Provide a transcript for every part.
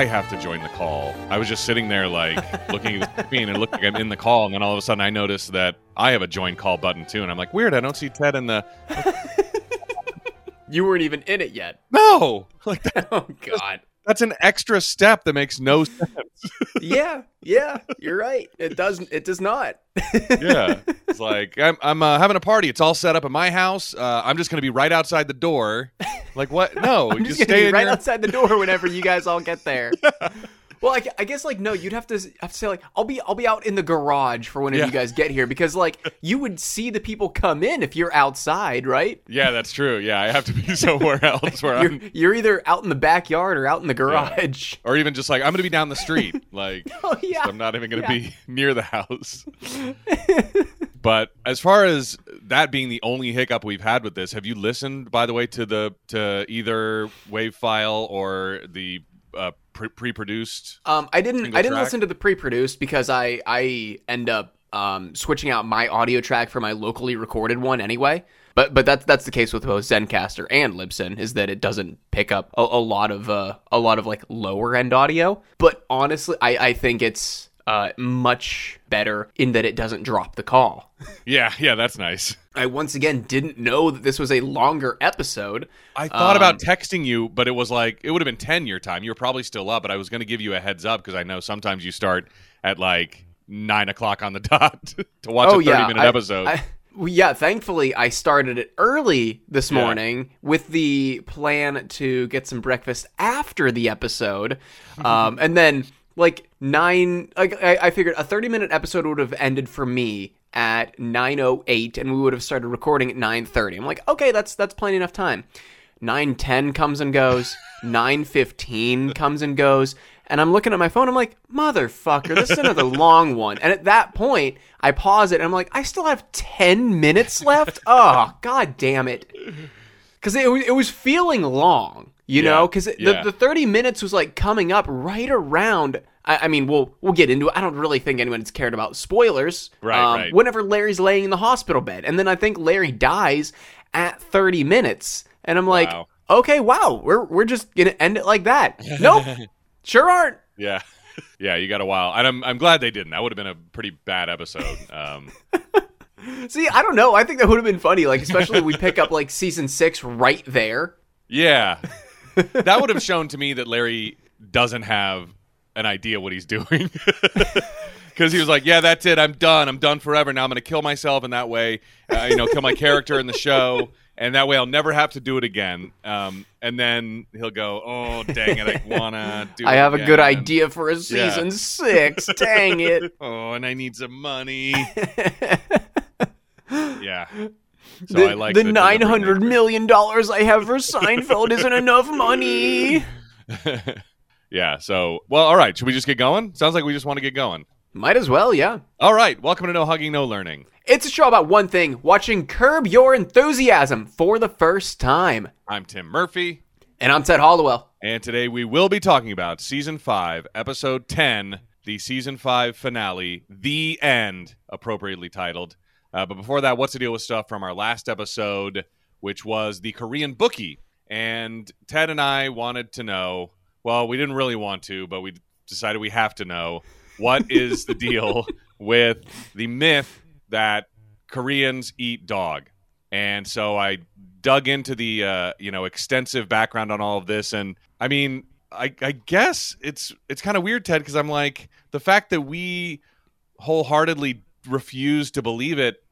I have to join the call. I was just sitting there, like looking at the screen and looking like I'm in the call, and then all of a sudden I noticed that I have a join call button too, and I'm like, weird. I don't see Ted in the. You weren't even in it yet. No, like that, Oh God. That's an extra step that makes no sense. yeah, yeah, you're right. It doesn't. It does not. yeah, it's like I'm, I'm uh, having a party. It's all set up at my house. Uh, I'm just gonna be right outside the door. Like what? No, I'm just just stay right your- outside the door whenever you guys all get there. Well, I, I guess like no, you'd have to have to say like I'll be I'll be out in the garage for whenever Yeah. you guys get here because like you would see the people come in if you're outside, right? Yeah, that's true. Yeah, I have to be somewhere else where You're I'm, you're either out in the backyard or out in the garage. or even just like I'm gonna be down the street. Like Oh yeah. I'm not even going to Yeah. be near the house. but as far as that being the only hiccup we've had with this, have you listened, by the way, to the to either wave file or the uh, pre- pre-produced? Um, I didn't. I didn't track? listen to the pre-produced because I I end up um, switching out my audio track for my locally recorded one anyway. But but that's that's the case with both Zencastr and Libsyn is that it doesn't pick up a, a lot of uh, a lot of like lower end audio. But honestly, I I think it's uh, much better in that it doesn't drop the call. Yeah, yeah, that's nice. I once again didn't know that this was a longer episode. I thought Um, about texting you, but it was like it would have been ten your time. You were probably still up, but I was going to give you a heads up because I know sometimes you start at like nine o'clock on the dot to watch a thirty-minute Oh, I- episode. I- well, yeah, thankfully I started it early this Yeah. morning with the plan to get some breakfast after the episode, um, and then like nine. Like I, I figured a thirty-minute episode would have ended for me at nine oh eight, and we would have started recording at nine thirty. I'm like, okay, that's that's plenty enough time. Nine ten comes and goes. Nine fifteen comes and goes. And I'm looking at my phone. I'm like, motherfucker, this is another long one. And at that point, I pause it. And I'm like, I still have ten minutes left. Oh, god damn it! Because it, was- it was feeling long, you Yeah, know. Because yeah. the the thirty minutes was like coming up right around. I, I mean, we'll we'll get into it. I don't really think anyone's cared about spoilers. Right, um, right. Whenever Larry's laying in the hospital bed, and then I think Larry dies at thirty minutes, and I'm like, Wow. okay, wow, we're we're just gonna end it like that. Nope, sure aren't. Yeah. Yeah, you got a while. And I'm I'm glad they didn't. That would have been a pretty bad episode. Um See, I don't know. I think that would have been funny, like especially if we pick up like season six right there. yeah. That would have shown to me that Larry doesn't have an idea what he's doing. Cuz he was like, "Yeah, that's it. I'm done. I'm done forever. Now I'm going to kill myself and that way, uh, you know, kill my character in the show." And that way, I'll never have to do it again. Um, and then he'll go, "Oh, dang it! I wanna do." I have a good idea for a season six. Dang it! Oh, and I need some money. yeah. So the I like the the nine hundred million dollars I have for Seinfeld isn't enough money. Yeah. So, well, all right. Should we just get going? Sounds like we just want to get going. Might as well, yeah. All right. Welcome to No Hugging, No Learning. It's a show about one thing: watching Curb Your Enthusiasm for the first time. I'm Tim Murphy, And I'm Ted Hollowell. and today we will be talking about season five, episode 10, the season five finale, The End, appropriately titled. Uh, but before that, what's the deal with stuff from our last episode, which was the Korean bookie? And Ted and I wanted to know well, we didn't really want to, but we decided we have to know what is the deal with the myth that Koreans eat dog. And so I dug into the uh, you know extensive background on all of this, and I mean, I, I guess it's it's kind of weird, Ted, because I'm like the fact that we wholeheartedly refuse to believe it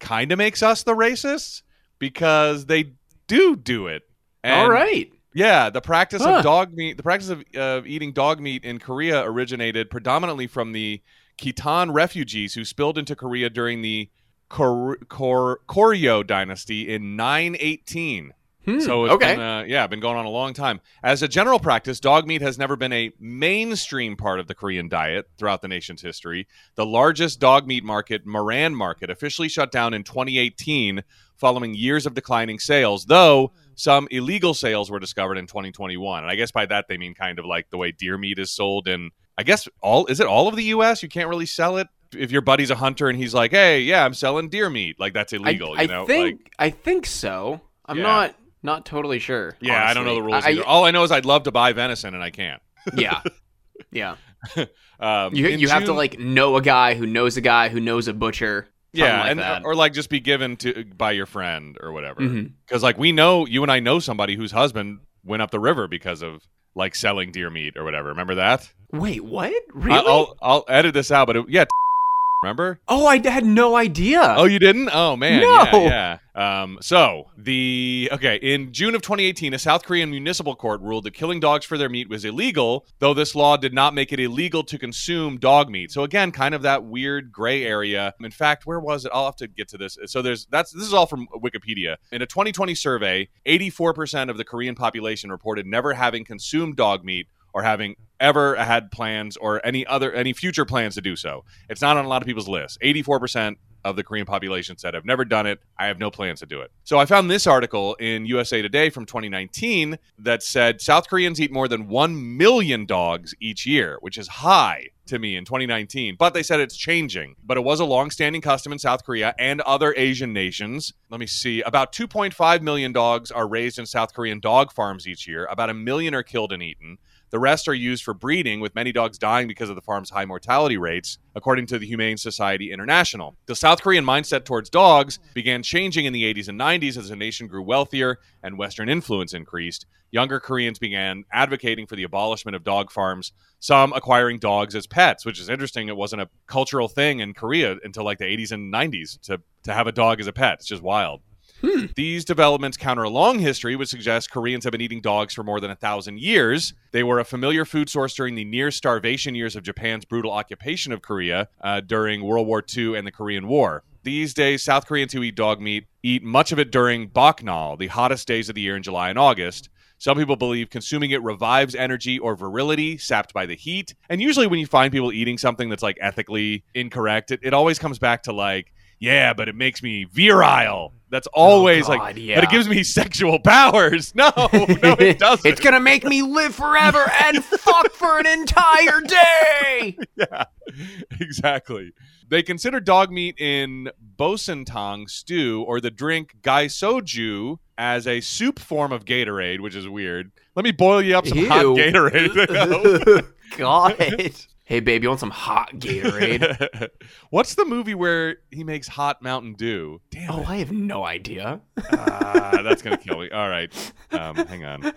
kind of makes us the racists because they do do it. And All right. Yeah, the practice Huh. of dog meat, the practice of uh, eating dog meat in Korea originated predominantly from the Khitan refugees who spilled into Korea during the Kor- Kor- Koryo dynasty in 918. Hmm, So it's okay. been, uh, yeah, been going on a long time. As a general practice, dog meat has never been a mainstream part of the Korean diet throughout the nation's history. The largest dog meat market, Moran Market, officially shut down in 2018 following years of declining sales, though some illegal sales were discovered in 2021. And I guess by that they mean kind of like the way deer meat is sold in I guess all is it all of the US? You can't really sell it if your buddy's a hunter and he's like, "Hey, yeah, I'm selling deer meat." Like that's illegal, I you know? think like I think so. I'm Yeah. not not totally sure. Yeah, I don't know the rules I- either. All I know is I'd love to buy venison and I can't. Yeah. Yeah. Um, You you have to like know a guy who knows a guy who knows a butcher. Yeah, like and uh, that. or like just be given to uh, by your friend or whatever. Mm-hmm. Because like we know you and I know somebody whose husband went up the river because of like selling deer meat or whatever. Remember that? Wait, what? Really? I'll I'll edit this out, but it, yeah. Remember? oh, I had no idea. Oh, you didn't? Oh man, No. yeah, yeah. Um, so the okay in June of 2018, a South Korean municipal court ruled that killing dogs for their meat was illegal, though this law did not make it illegal to consume dog meat. So again, kind of that weird gray area. In fact, where was it? I'll have to get to this. So there's that's this is all from Wikipedia. In a 2020 survey, 84% of the Korean population reported never having consumed dog meat or having ever had plans or any other any future plans to do so. It's not on a lot of people's lists. 84% of the Korean population said I've never done it. I have no plans to do it. So I found this article in USA Today from 2019 that said South Koreans eat more than 1 million dogs each year, which is high to me in 2019. But they said it's changing. But it was a long-standing custom in South Korea and other Asian nations. Let me see. About 2.5 million dogs are raised in South Korean dog farms each year. About a million are killed and eaten. The rest are used for breeding, with many dogs dying because of the farm's high mortality rates, according to the Humane Society International. The South Korean mindset towards dogs began changing in the 80s and 90s as the nation grew wealthier and Western influence increased. Younger Koreans began advocating for the abolishment of dog farms, some acquiring dogs as pets, which is interesting. It wasn't a cultural thing in Korea until like the 80s and 90s to, to have a dog as a pet. It's just wild. These developments counter a long history, which suggests Koreans have been eating dogs for more than a thousand years. They were a familiar food source during the near starvation years of Japan's brutal occupation of Korea uh, during World War II and the Korean War. These days, South Koreans who eat dog meat eat much of it during Boknal, the hottest days of the year in July and August. Some people believe consuming it revives energy or virility sapped by the heat. And usually, when you find people eating something that's like ethically incorrect, it, it always comes back to like, yeah, but it makes me virile. That's always oh, God, like, yeah. but it gives me sexual powers. No, no, it doesn't. it's gonna make me live forever and fuck for an entire day. yeah, exactly. They consider dog meat in bosintang stew or the drink gae soju as a soup form of Gatorade, which is weird. Let me boil you up some hot Gatorade. God. Hey, babe, you want some hot Gatorade? What's the movie where he makes hot Mountain Dew? Damn oh, it. I have no idea. Ah, that's gonna kill me. All right, um, hang on.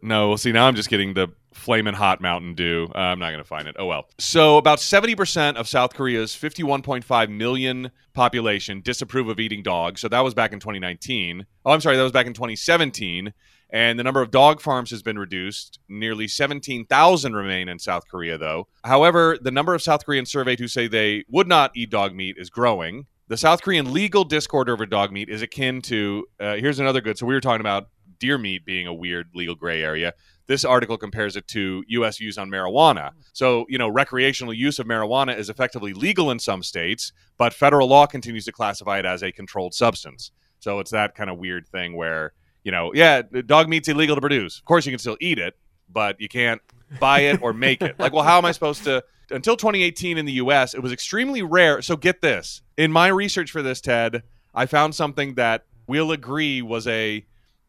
No, well, see now I'm just getting the flaming hot Mountain Dew. Uh, I'm not gonna find it. Oh well. So about 70 percent of South Korea's 51.5 million population disapprove of eating dogs. So that was back in 2019. Oh, I'm sorry, that was back in 2017. And the number of dog farms has been reduced. Nearly 17,000 remain in South Korea, though. However, the number of South Koreans surveyed who say they would not eat dog meat is growing. The South Korean legal discord over dog meat is akin to uh, here's another good. So we were talking about deer meat being a weird legal gray area. This article compares it to U.S. views on marijuana. So, you know, recreational use of marijuana is effectively legal in some states, but federal law continues to classify it as a controlled substance. So it's that kind of weird thing where, you know, yeah, dog meat's illegal to produce. Of course, you can still eat it, but you can't buy it or make it. Like, well, how am I supposed to? Until 2018 in the US, it was extremely rare. So get this. In my research for this, Ted, I found something that we'll agree was a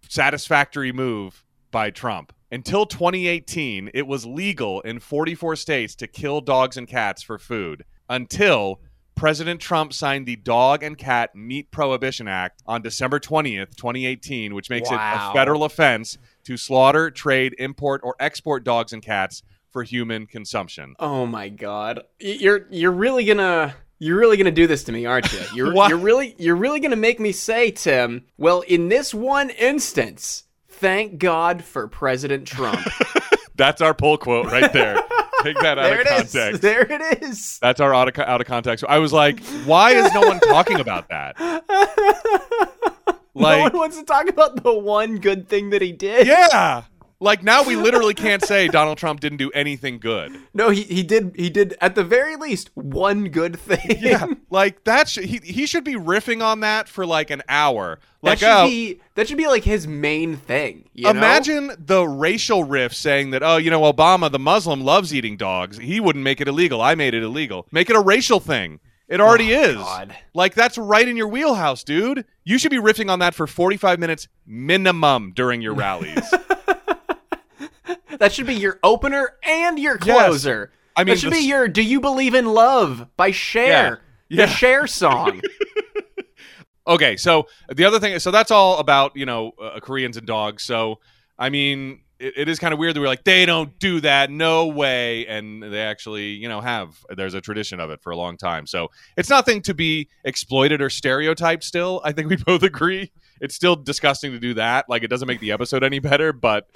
satisfactory move by Trump. Until 2018, it was legal in 44 states to kill dogs and cats for food. Until President Trump signed the Dog and Cat Meat Prohibition Act on December 20th, 2018, which makes it a federal offense to slaughter, trade, import, or export dogs and cats for human consumption. Oh my god. You're you're really gonna you're really gonna do this to me, aren't you? You're you're really you're really gonna make me say, Tim, well, in this one instance, thank God for President Trump. That's our pull quote right there. Take that out there of it is. context. There it is. That's our out of, out of context. I was like, why is no one talking about that? Like, no one wants to talk about the one good thing that he did. yeah. Like now we literally can't say Donald Trump didn't do anything good. No, he he did he did at the very least one good thing. Yeah. Like that sh- he he should be riffing on that for like an hour. that Like should oh, be that should be like his main thing. You know? Imagine the racial riff saying that, oh, you know, Obama, the Muslim, loves eating dogs. He wouldn't make it illegal. I made it illegal. Make it a racial thing. It oh, already Oh, is. God. Like, that's right in your wheelhouse, dude. You should be riffing on that for 45 minutes minimum during your rallies. that should be your opener and your closer. I mean, that should the be your "Do You Believe in Love" by Cher. Yeah. The Cher song. Okay, so the other thing, so that's all about you know uh, Koreans and dogs. So I mean, it, it is kind of weird that we're like they don't do that, no way, and they actually you know have. There's a tradition of it for a long time, so it's nothing to be exploited or stereotyped. Still, I think we both agree it's still disgusting to do that. Like it doesn't make the episode any better, but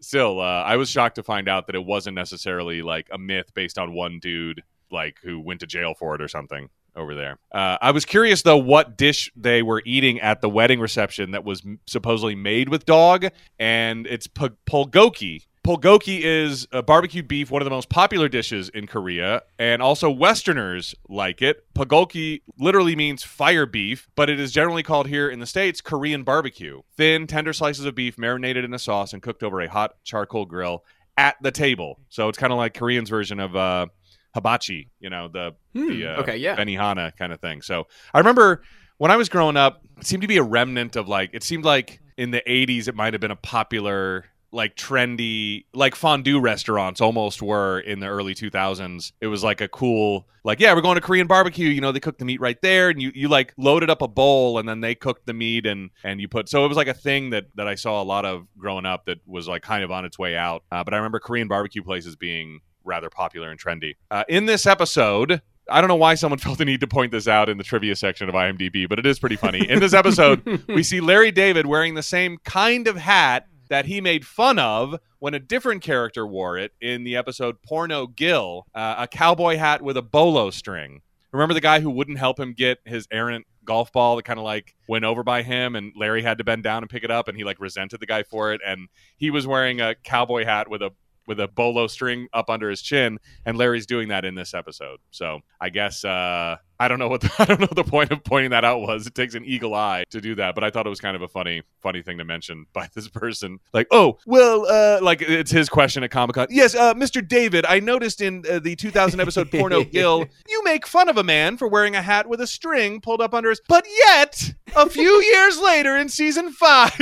still, uh, I was shocked to find out that it wasn't necessarily like a myth based on one dude like who went to jail for it or something over there. Uh, I was curious though what dish they were eating at the wedding reception that was m- supposedly made with dog, and it's bulgogi. Bulgogi is uh, barbecued beef, one of the most popular dishes in Korea, and also Westerners like it. Bulgogi literally means fire beef, but it is generally called here in the States Korean barbecue. Thin, tender slices of beef marinated in a sauce and cooked over a hot charcoal grill at the table. So it's kind of like Korean's version of uh, hibachi, you know, the, the uh, okay, yeah. Benihana kind of thing. So I remember when I was growing up, it seemed to be a remnant of like, it seemed like in the 80s, it might have been a popular, like trendy, like fondue restaurants almost were in the early 2000s. It was like a cool, like, yeah, we're going to Korean barbecue. You know, they cook the meat right there and you, you like loaded up a bowl and then they cooked the meat and, and you put, so it was like a thing that, that I saw a lot of growing up that was like kind of on its way out. Uh, but I remember Korean barbecue places being rather popular and trendy. Uh, in this episode, I don't know why someone felt the need to point this out in the trivia section of IMDb, but it is pretty funny. In this episode, we see Larry David wearing the same kind of hat that he made fun of when a different character wore it in the episode Porno Gil, uh, a cowboy hat with a bolo string. Remember the guy who wouldn't help him get his errant golf ball that kind of like went over by him and Larry had to bend down and pick it up and he like resented the guy for it and he was wearing a cowboy hat with a with a bolo string up under his chin, and Larry's doing that in this episode. So I guess uh, I don't know what the, I don't know the point of pointing that out was. It takes an eagle eye to do that, but I thought it was kind of a funny funny thing to mention by this person. Like, oh well, uh, like it's his question at Comic Con. Yes, uh, Mr. David, I noticed in uh, the 2000 episode Porno Gil, you make fun of a man for wearing a hat with a string pulled up under his, but yet a few years later in season five.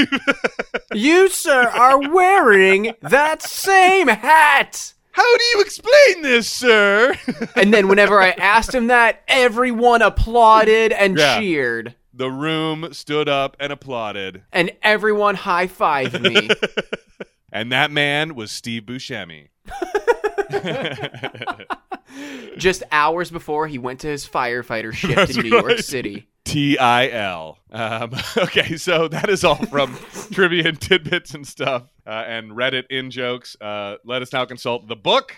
you, sir, are wearing that same hat. How do you explain this, sir? And then whenever I asked him that, everyone applauded and Yeah. cheered. the room stood up and applauded. And everyone high fived me. And that man was Steve Buscemi. just hours before he went to his firefighter shift That's in New York. City. T I L. Um, okay, so that is all from trivia and tidbits and stuff uh, and Reddit in jokes. Uh, let us now consult the book.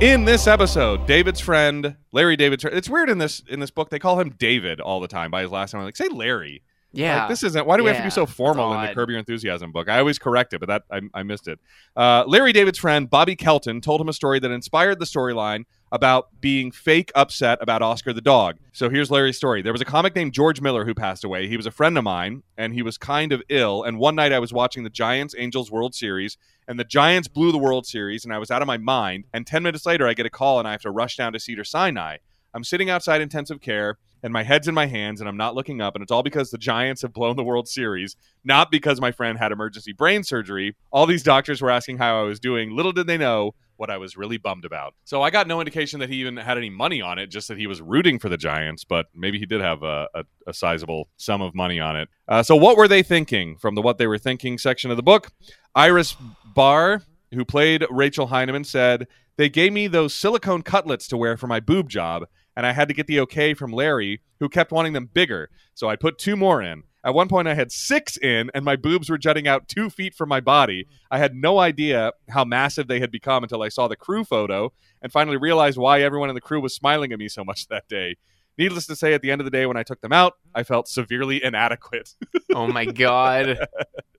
In this episode, David's friend Larry David's. It's weird in this in this book they call him David all the time by his last name. I'm like, say Larry. Yeah. Like, this isn't. Why do we have to be so formal in the. Curb Your Enthusiasm book? I always correct it, but that I, I missed it. Uh, Larry David's friend Bobby Kelton told him a story that inspired the storyline about being fake upset about Oscar the dog. So here's Larry's story. There was a comic named George Miller who passed away. He was a friend of mine, and he was kind of ill. And one night I was watching the Giants Angels World Series, and the Giants blew the World Series, and I was out of my mind. And ten minutes later, I get a call, and I have to rush down to Cedar Sinai. I'm sitting outside intensive care and my head's in my hands and I'm not looking up and it's all because the Giants have blown the World Series, not because my friend had emergency brain surgery. All these doctors were asking how I was doing. Little did they know what I was really bummed about. So I got no indication that he even had any money on it, just that he was rooting for the Giants, but maybe he did have a, a, a sizable sum of money on it. Uh, so what were they thinking from the what they were thinking section of the book? Iris Bahr, who played Rachel Heineman, said, They gave me those silicone cutlets to wear for my boob job, and I had to get the okay from Larry, who kept wanting them bigger. So I put two more in. At one point, I had six in, and my boobs were jutting out two feet from my body. I had no idea how massive they had become until I saw the crew photo and finally realized why everyone in the crew was smiling at me so much that day. Needless to say, at the end of the day, when I took them out, I felt severely inadequate. Oh my god.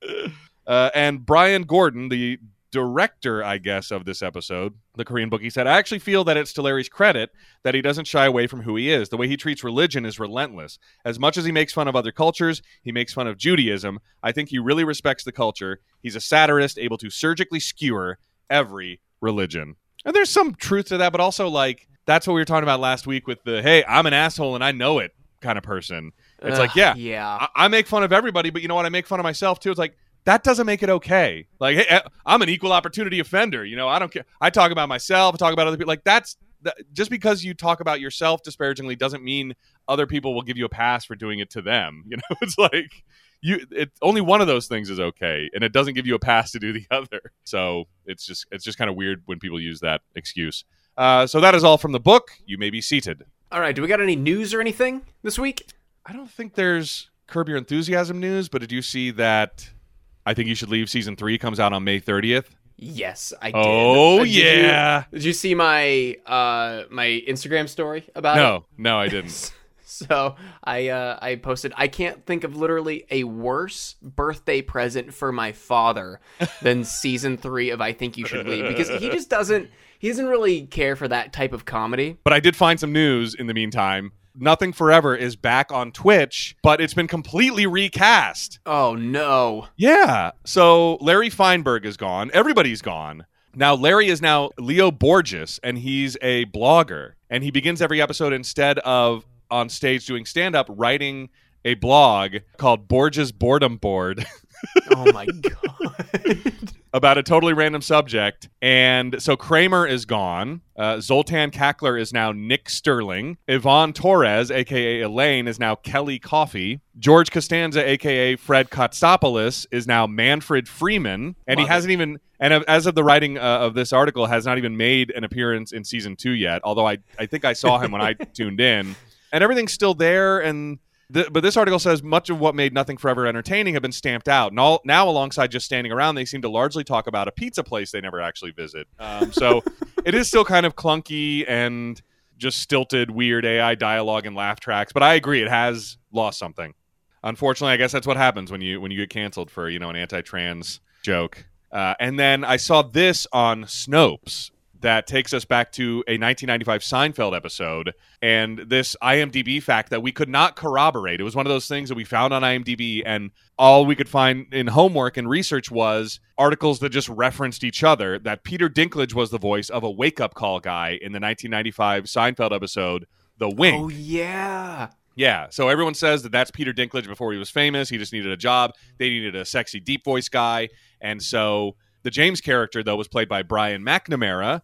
Uh, and Bryan Gordon, the director, I guess, of this episode, the Korean bookie said, I actually feel that it's to Larry's credit that he doesn't shy away from who he is. The way he treats religion is relentless. As much as he makes fun of other cultures, he makes fun of Judaism. I think he really respects the culture. He's a satirist, able to surgically skewer every religion. And there's some truth to that, but also, like, that's what we were talking about last week with the, hey, I'm an asshole and I know it kind of person. It's like, yeah, Yeah. I, I make fun of everybody, but you know what? I make fun of myself too. It's like that doesn't make it okay. Like, hey, eh, I'm an equal opportunity offender. You know, I don't care. I talk about myself, I talk about other people. Like, that's that, just because you talk about yourself disparagingly doesn't mean other people will give you a pass for doing it to them. You know, it's like you it only one of those things is okay and it doesn't give you a pass to do the other so it's just it's just kind of weird when people use that excuse uh, so that is all from the book you may be seated All right, do we got any news or anything this week? i don't think there's curb your enthusiasm news but did you see that i think you should leave season three comes out on may 30th Yes, I did. oh Uh, did you- yeah Did you see my uh my Instagram story about it? no no i didn't So I uh, I posted. I can't think of literally a worse birthday present for my father than season three of I Think You Should Leave because he just doesn't he doesn't really care for that type of comedy. but i did find some news in the meantime nothing forever is back on twitch but it's been completely recast Oh no! Yeah. So Larry Feinberg is gone. Everybody's gone. Now Larry is now Leo Borges, and he's a blogger. And he begins every episode instead of on stage doing stand up, writing a blog called Borges Boredom Board Oh my god! about a totally random subject. And so Kramer is gone. Uh, Zoltan Kakler is now Nick Sterling. Yvonne Torres, aka Elaine, is now Kelly Coffey. George Costanza, aka Fred Kotsopoulos, is now Manfred Freeman. And he it. hasn't even, and as of the writing uh, of this article, has not even made an appearance in season two yet. Although I, I think I saw him when I tuned in. And everything's still there. And Th- but this article says much of what made Nothing Forever entertaining have been stamped out. And all, now, alongside just standing around, they seem to largely talk about a pizza place they never actually visit. Um, so it is still kind of clunky and just stilted, weird AI dialogue and laugh tracks. But I agree, it has lost something. Unfortunately, I guess that's what happens when you when you get canceled for you know an anti-trans joke. Uh, and then I saw this on Snopes that takes us back to a 1995 Seinfeld episode and this IMDb fact that we could not corroborate. It was one of those things that we found on IMDb and all we could find in homework and research was articles that just referenced each other that Peter Dinklage was the voice of a wake-up call guy in the 1995 Seinfeld episode The Wink. Oh yeah. Yeah, so everyone says that that's Peter Dinklage before he was famous. He just needed a job. They needed a sexy deep voice guy, and so the James character though was played by Brian McNamara,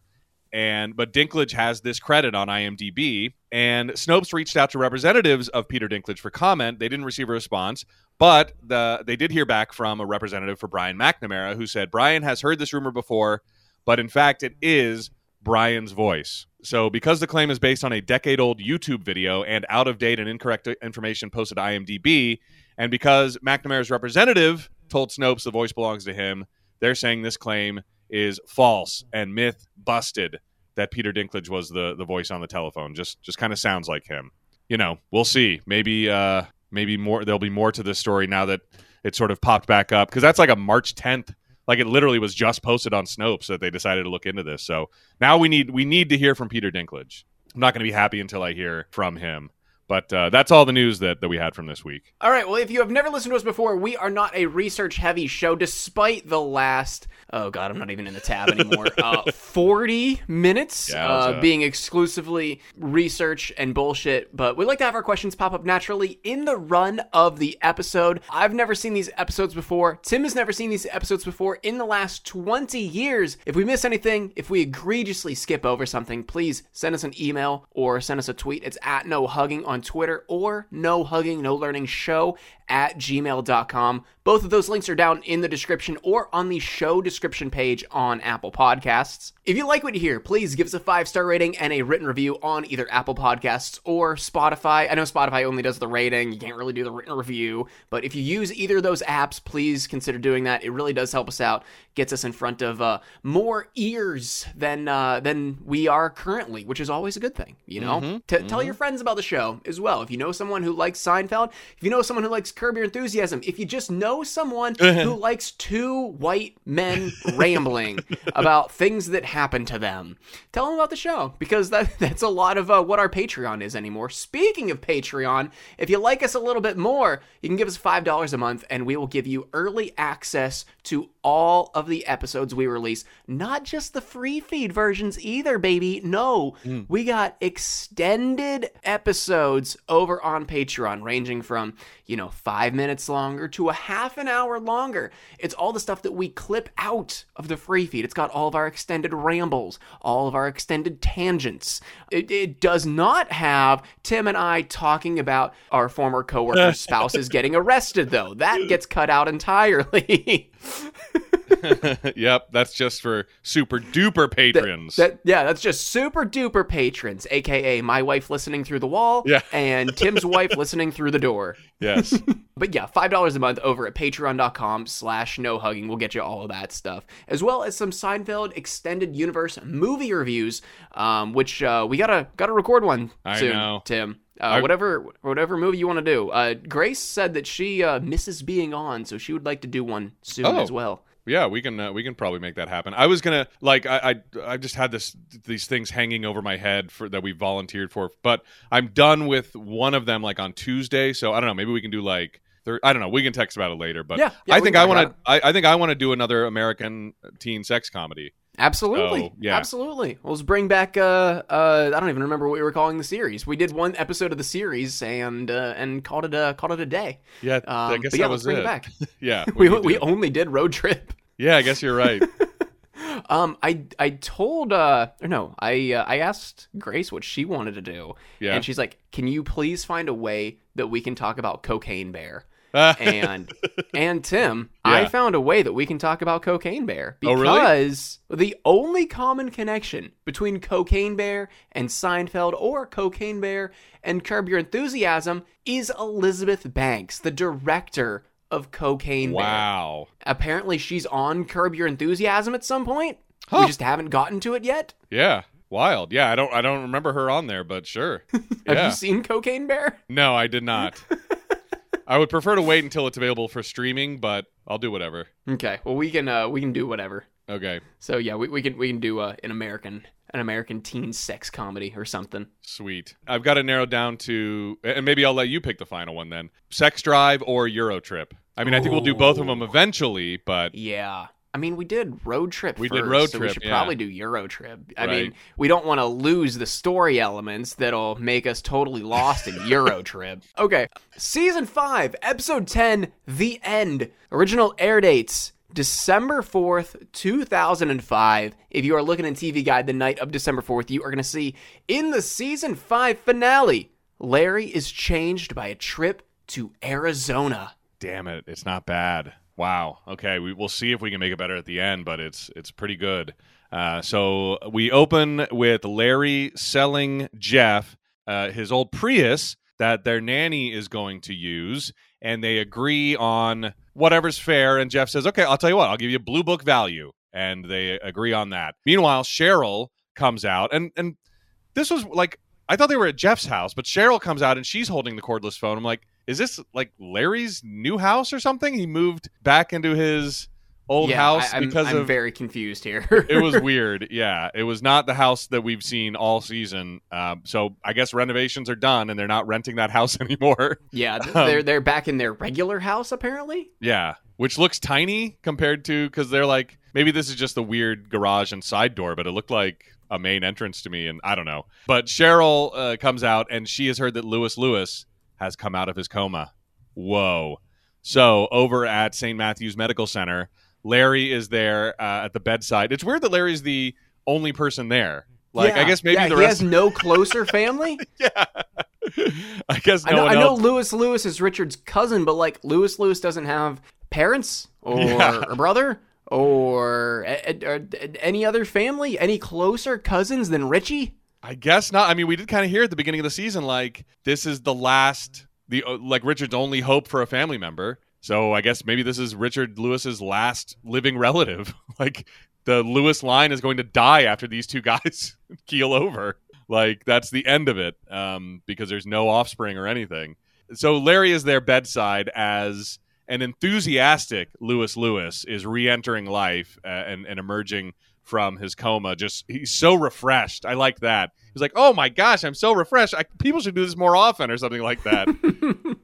and but Dinklage has this credit on IMDb. And Snopes reached out to representatives of Peter Dinklage for comment. They didn't receive a response, but the they did hear back from a representative for Brian McNamara who said Brian has heard this rumor before, but in fact it is Brian's voice. So, because the claim is based on a decade old YouTube video and out of date and incorrect information posted to IMDb, and because McNamara's representative told Snopes the voice belongs to him, they're saying this claim is false and myth busted that Peter Dinklage was the, the voice on the telephone. Just just kind of sounds like him. You know, we'll see. Maybe uh maybe more there'll be more to this story now that it sort of popped back up because that's like a March 10th like it literally was just posted on Snopes that they decided to look into this. So now we need we need to hear from Peter Dinklage. I'm not going to be happy until I hear from him. But uh, that's all the news that, that we had from this week. All right. Well, if you have never listened to us before, we are not a research heavy show, despite the last, oh God, I'm not even in the tab anymore, uh, 40 minutes Yeah, uh, uh, being exclusively research and bullshit. But we like to have our questions pop up naturally in the run of the episode. I've never seen these episodes before. Tim has never seen these episodes before in the last 20 years. If we miss anything, if we egregiously skip over something, please send us an email or send us a tweet. It's at no hugging on Twitter or no hugging, no learning show at gmail.com. Both of those links are down in the description or on the show description page on Apple Podcasts. If you like what you hear, please give us a five star rating and a written review on either Apple Podcasts or Spotify. I know Spotify only does the rating, you can't really do the written review, but if you use either of those apps, please consider doing that. It really does help us out, gets us in front of uh, more ears than uh, than we are currently, which is always a good thing. You know, T- tell your friends about the show as well. If you know someone who likes Seinfeld, if you know someone who likes Curb Your Enthusiasm, if you just know someone who likes two white men rambling about things that happen to them, tell them about the show because that that's a lot of uh, what our Patreon is anymore. Speaking of Patreon, if you like us a little bit more, you can give us five dollars a month, and we will give you early access to all of the episodes we release. Not just the free feed versions either, baby. No, we got extended episodes over on Patreon, ranging from, you know, five minutes longer to a half an hour longer. It's all the stuff that we clip out of the free feed. It's got all of our extended rambles, all of our extended tangents. It, it does not have Tim and I talking about our former coworkers' spouses getting arrested, though. That gets cut out entirely. yep, that's just for super duper patrons. That yeah, that's just super duper patrons, aka my wife listening through the wall, Yeah. and Tim's wife listening through the door. yes. But yeah, five dollars a month over at patreon.com slash no hugging will get you all of that stuff. As well as some Seinfeld extended universe movie reviews, um, which uh, we gotta gotta record one I soon, know. Tim. Uh, I- whatever whatever movie you want to do. Uh, Grace said that she uh, misses being on, so she would like to do one soon Oh. as well. Yeah, we can uh, we can probably make that happen. I was gonna like I I I just had this these things hanging over my head for that we volunteered for, but I'm done with one of them like on Tuesday. So I don't know. Maybe we can do like thir- I don't know. We can text about it later. But Yeah, yeah, I think can I talk want to. I, I think I want to do another American teen sex comedy. Absolutely. So, yeah. Absolutely. Well, let's bring back uh uh I don't even remember what we were calling the series. We did one episode of the series and uh and called it a called it a day. Yeah, I Um, guess but yeah, that let's was bring it. it back. Yeah, we can we only did road trip. yeah. I guess you're right. Um I I told uh or no, I uh, I asked Grace what she wanted to do. Yeah. And she's like, "Can you please find a way that we can talk about Cocaine Bear?" And and Tim, I found a way that we can talk about Cocaine Bear Oh, because really? the only common connection between Cocaine Bear and Seinfeld or Cocaine Bear and Curb Your Enthusiasm is Elizabeth Banks, the director of Cocaine Bear. wow. Apparently she's on Curb Your Enthusiasm at some point. Huh. We just haven't gotten to it yet. Yeah. Wild. Yeah. I don't. I don't remember her on there, but sure. Have yeah. you seen Cocaine Bear? No, I did not. I would prefer to wait until it's available for streaming, but I'll do whatever. Okay. Well, we can uh we can do whatever. Okay. So yeah, we, we can we can do uh, an American an American teen sex comedy or something. Sweet. I've got to narrow down to, and maybe I'll let you pick the final one then. Sex Drive or Euro Trip. I mean, I think we'll do both of them eventually, but Yeah. I mean, we did road trip. We did first, road so We should yeah. probably do Euro trip. I mean, we don't want to lose the story elements that'll make us totally lost in Euro trip. Okay, season five, episode ten, the end. Original air dates. December 4th, 2005. If you are looking in TV Guide the night of December 4th, you are going to see in the season 5 finale, Larry is changed by a trip to Arizona. damn it, it's not bad. Wow. Okay, we, we'll see if we can make it better at the end, but it's it's pretty good. Uh, so we open with Larry selling Jeff uh, his old Prius that their nanny is going to use, and they agree on whatever's fair. And Jeff says, "Okay, I'll tell you what, I'll give you blue book value," and they agree on that. Meanwhile, Cheryl comes out, and and this was like I thought they were at Jeff's house, but Cheryl comes out and she's holding the cordless phone. I'm like, is this like Larry's new house or something? He moved back into his old yeah, house I, am because I'm of very confused here. it was weird. Yeah, it was not the house that we've seen all season. Um, so I guess renovations are done and they're not renting that house anymore. yeah, Um, they're they're back in their regular house apparently. yeah, which looks tiny compared to because they're like maybe this is just the weird garage and side door, but it looked like a main entrance to me, and I don't know. But Cheryl uh, comes out and she has heard that Lewis Lewis has come out of his coma. Whoa! So over at St. Matthew's Medical Center, Larry is there uh, at the bedside. It's weird that Larry's the only person there. Like I guess maybe yeah, the he rest. has no closer family. yeah. I guess no I know, I know. Lewis Lewis is Richard's cousin, but like Lewis Lewis doesn't have parents or Yeah. a brother or, or any other family, any closer cousins than Richie. I guess not. I mean, we did kind of hear at the beginning of the season like this is the last, the uh, like Richard's only hope for a family member. So I guess maybe this is Richard Lewis's last living relative. like the Lewis line is going to die after these two guys keel over. Like that's the end of it um, because there's no offspring or anything. So Larry is their bedside as an enthusiastic Lewis Lewis is re-entering life uh, and, and emerging from his coma. Just he's so refreshed. I like that. He's like, "Oh my gosh, I'm so refreshed. I, people should do this more often," or something like that.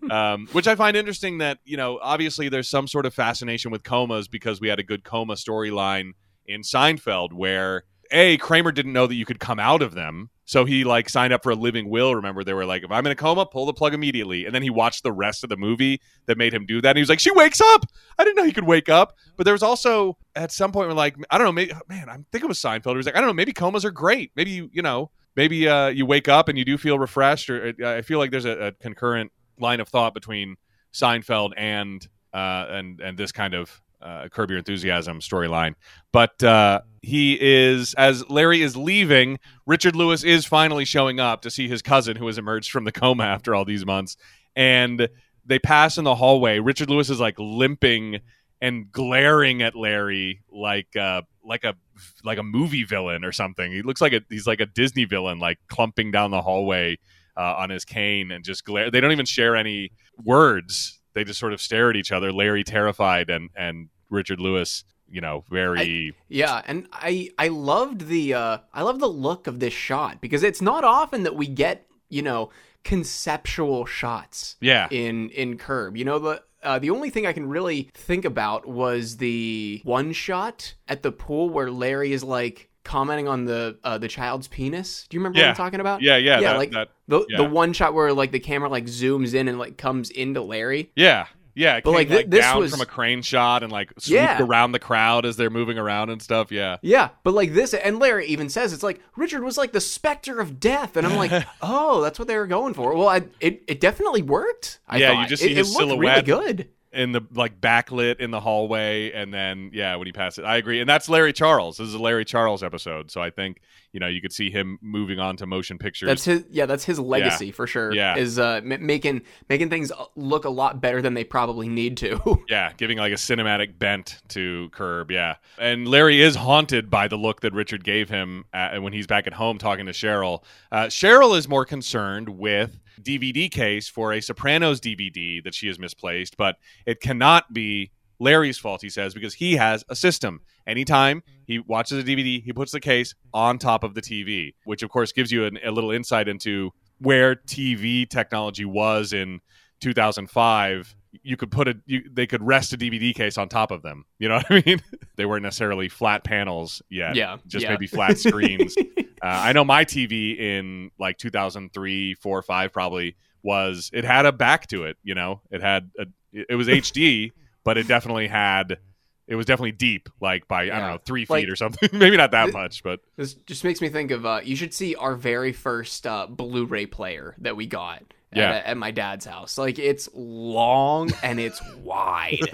um, which I find interesting. That you know, obviously, there's some sort of fascination with comas because we had a good coma storyline in Seinfeld where a Kramer didn't know that you could come out of them, so he like signed up for a living will. Remember, they were like, if I'm in a coma, pull the plug immediately. And then he watched the rest of the movie that made him do that. And he was like, she wakes up. I didn't know he could wake up. But there was also at some point, where like I don't know, maybe man, I think it was Seinfeld. He was like, I don't know, maybe comas are great. Maybe you you know, maybe uh, you wake up and you do feel refreshed. Or uh, I feel like there's a, a concurrent line of thought between Seinfeld and uh, and and this kind of uh, Curb Your Enthusiasm storyline. But uh, he is, as Larry is leaving, Richard Lewis is finally showing up to see his cousin who has emerged from the coma after all these months. And they pass in the hallway. Richard Lewis is like limping and glaring at Larry like uh, like a like a movie villain or something. He looks like a he's like a Disney villain, like clumping down the hallway uh, on his cane and just glare. They don't even share any words they just sort of stare at each other. Larry terrified and and Richard Lewis, you know, very I, yeah. And I I loved the uh, I love the look of this shot because it's not often that we get you know conceptual shots. Yeah. In in Curb, you know the uh, the only thing I can really think about was the one shot at the pool where Larry is like commenting on the uh, the child's penis. Do you remember Yeah. what I'm talking about? yeah yeah yeah, that- like that- the yeah. the one shot where like the camera like zooms in and like comes into Larry. yeah yeah. It But, came, like, like, this down was- from a crane shot and like swooped Yeah. around the crowd as they're moving around and stuff. Yeah. Yeah, but like this, and Larry even says it's like Richard was like the specter of death, and I'm like, oh, that's what they were going for. Well, I, it it definitely worked. I Yeah, you thought. just it, see his it looked silhouette. Really good. In the like backlit in the hallway and then yeah when he passes i agree and that's larry charles this is a larry charles episode so i think you know you could see him moving on to motion pictures That's his. Yeah, that's his legacy for sure. Yeah. is uh, m- making making things look a lot better than they probably need to. yeah giving like a cinematic bent to curb yeah and larry is haunted by the look that richard gave him at, when he's back at home talking to cheryl uh, cheryl is more concerned with dvd case for a sopranos dvd that she has misplaced but it cannot be Larry's fault, he says, because he has a system. Anytime he watches a DVD, he puts the case on top of the TV, which of course gives you an, a little insight into where TV technology was in 2005. You could put a, you, they could rest a DVD case on top of them. You know what I mean? they weren't necessarily flat panels yet. Yeah, just yeah. maybe flat screens. uh, I know my TV in like 2003, four, five, probably was. It had a back to it. You know, it had a, it was HD, but it definitely had. It was definitely deep, like by I don't know three feet Like- or something. Maybe not that much, but This just makes me think of uh, you should see our very first uh, Blu-ray player that we got Yeah. at, at my dad's house. Like it's long and it's wide.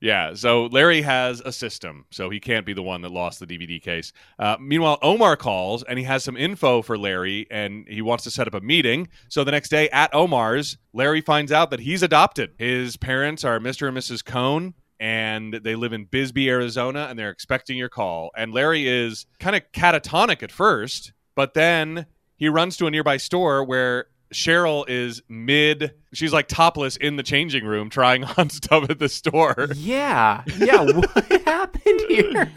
yeah. So Larry has a system, so he can't be the one that lost the DVD case. Uh, meanwhile, Omar calls and he has some info for Larry, and he wants to set up a meeting. So the next day at Omar's, Larry finds out that he's adopted. His parents are Mr. and Mrs. Cohn. And they live in Bisbee, Arizona, and they're expecting your call. And Larry is kind of catatonic at first, but then he runs to a nearby store where Cheryl is mid. She's like topless in the changing room trying on stuff at the store. Yeah, yeah. What happened here?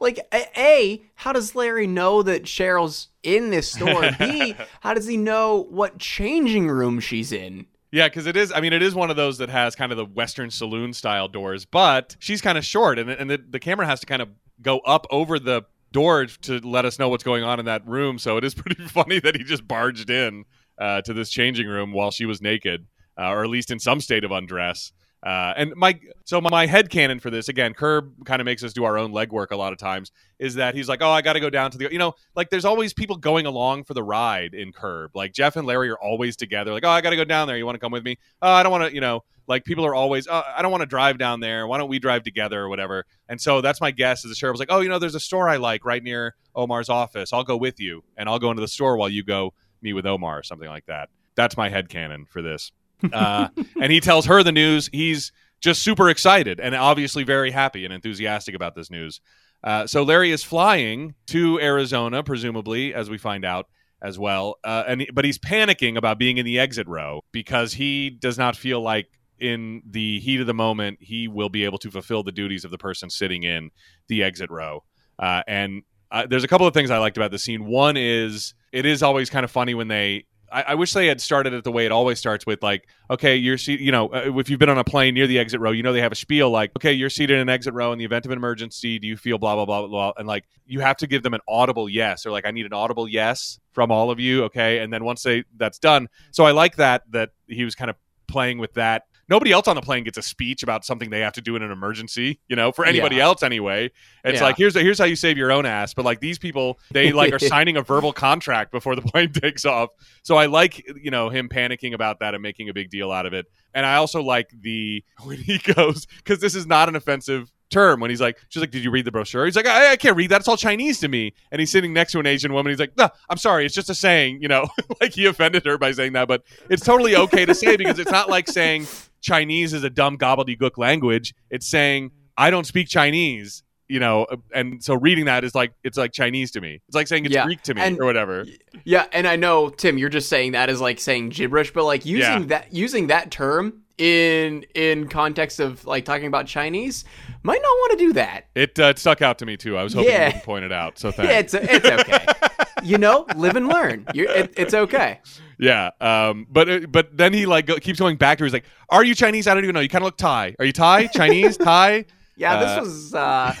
Like, a, how does Larry know that Cheryl's in this store? B, how does he know what changing room she's in? Yeah, because it is. I mean, it is one of those that has kind of the Western saloon style doors, but she's kind of short, and and the, the camera has to kind of go up over the door to let us know what's going on in that room. So it is pretty funny that he just barged in uh, to this changing room while she was naked, uh, or at least in some state of undress. Uh, and my so my head canon for this again, Curb kind of makes us do our own legwork a lot of times. Is that he's like, oh, I got to go down to the, you know, like there's always people going along for the ride in Curb. Like Jeff and Larry are always together. Like, oh, I got to go down there. You want to come with me? Oh, I don't want to, you know, like people are always, oh, I don't want to drive down there. Why don't we drive together or whatever? And so that's my guess. Is the Cheryl was like, oh, you know, there's a store I like right near Omar's office. I'll go with you, and I'll go into the store while you go meet with Omar or something like that. That's my head canon for this. Uh, and he tells her the news. He's just super excited and obviously very happy and enthusiastic about this news. Uh, so Larry is flying to Arizona, presumably, as we find out as well. Uh, and but he's panicking about being in the exit row because he does not feel like in the heat of the moment he will be able to fulfill the duties of the person sitting in the exit row. Uh, and uh, there's a couple of things I liked about the scene. One is it is always kind of funny when they I, wish they had started it the way it always starts with like, okay, you're you know, uh, if you've been on a plane near the exit row, you know they have a spiel like, okay, you're seated in an exit row in the event of an emergency. Do you feel blah blah blah blah blah? And like, you have to give them an audible yes, or like, I need an audible yes from all of you, okay? And then once they that's done, so I like that that he was kind of playing with that nobody else on the plane gets a speech about something they have to do in an emergency you know for anybody Yeah. else anyway it's Yeah. like here's here's how you save your own ass but like these people they like are signing a verbal contract before the plane takes off so i like you know him panicking about that and making a big deal out of it and i also like the when he goes because this is not an offensive term when he's like she's like did you read the brochure he's like I, I can't read that it's all chinese to me and he's sitting next to an asian woman he's like no i'm sorry it's just a saying you know like he offended her by saying that but it's totally okay to say because it's not like saying Chinese is a dumb gobbledygook language. It's saying I don't speak Chinese, you know, and so reading that is like it's like Chinese to me. It's like saying it's Yeah, Greek to me and- or whatever. Yeah, and I know Tim, you're just saying that is like saying gibberish, but like using Yeah. that using that term in in context of like talking about Chinese might not want to do that. It uh, stuck out to me too. I was hoping Yeah. you wouldn't point it out. So Yeah, thanks. it's it's okay. you know, live and learn. It, it's okay. Yeah, um, but uh, but then he like go, keeps going back to. Her. He's like, "Are you Chinese? I don't even know. You kind of look Thai. Are you Thai? Chinese? Thai?" Yeah, Uh, this was uh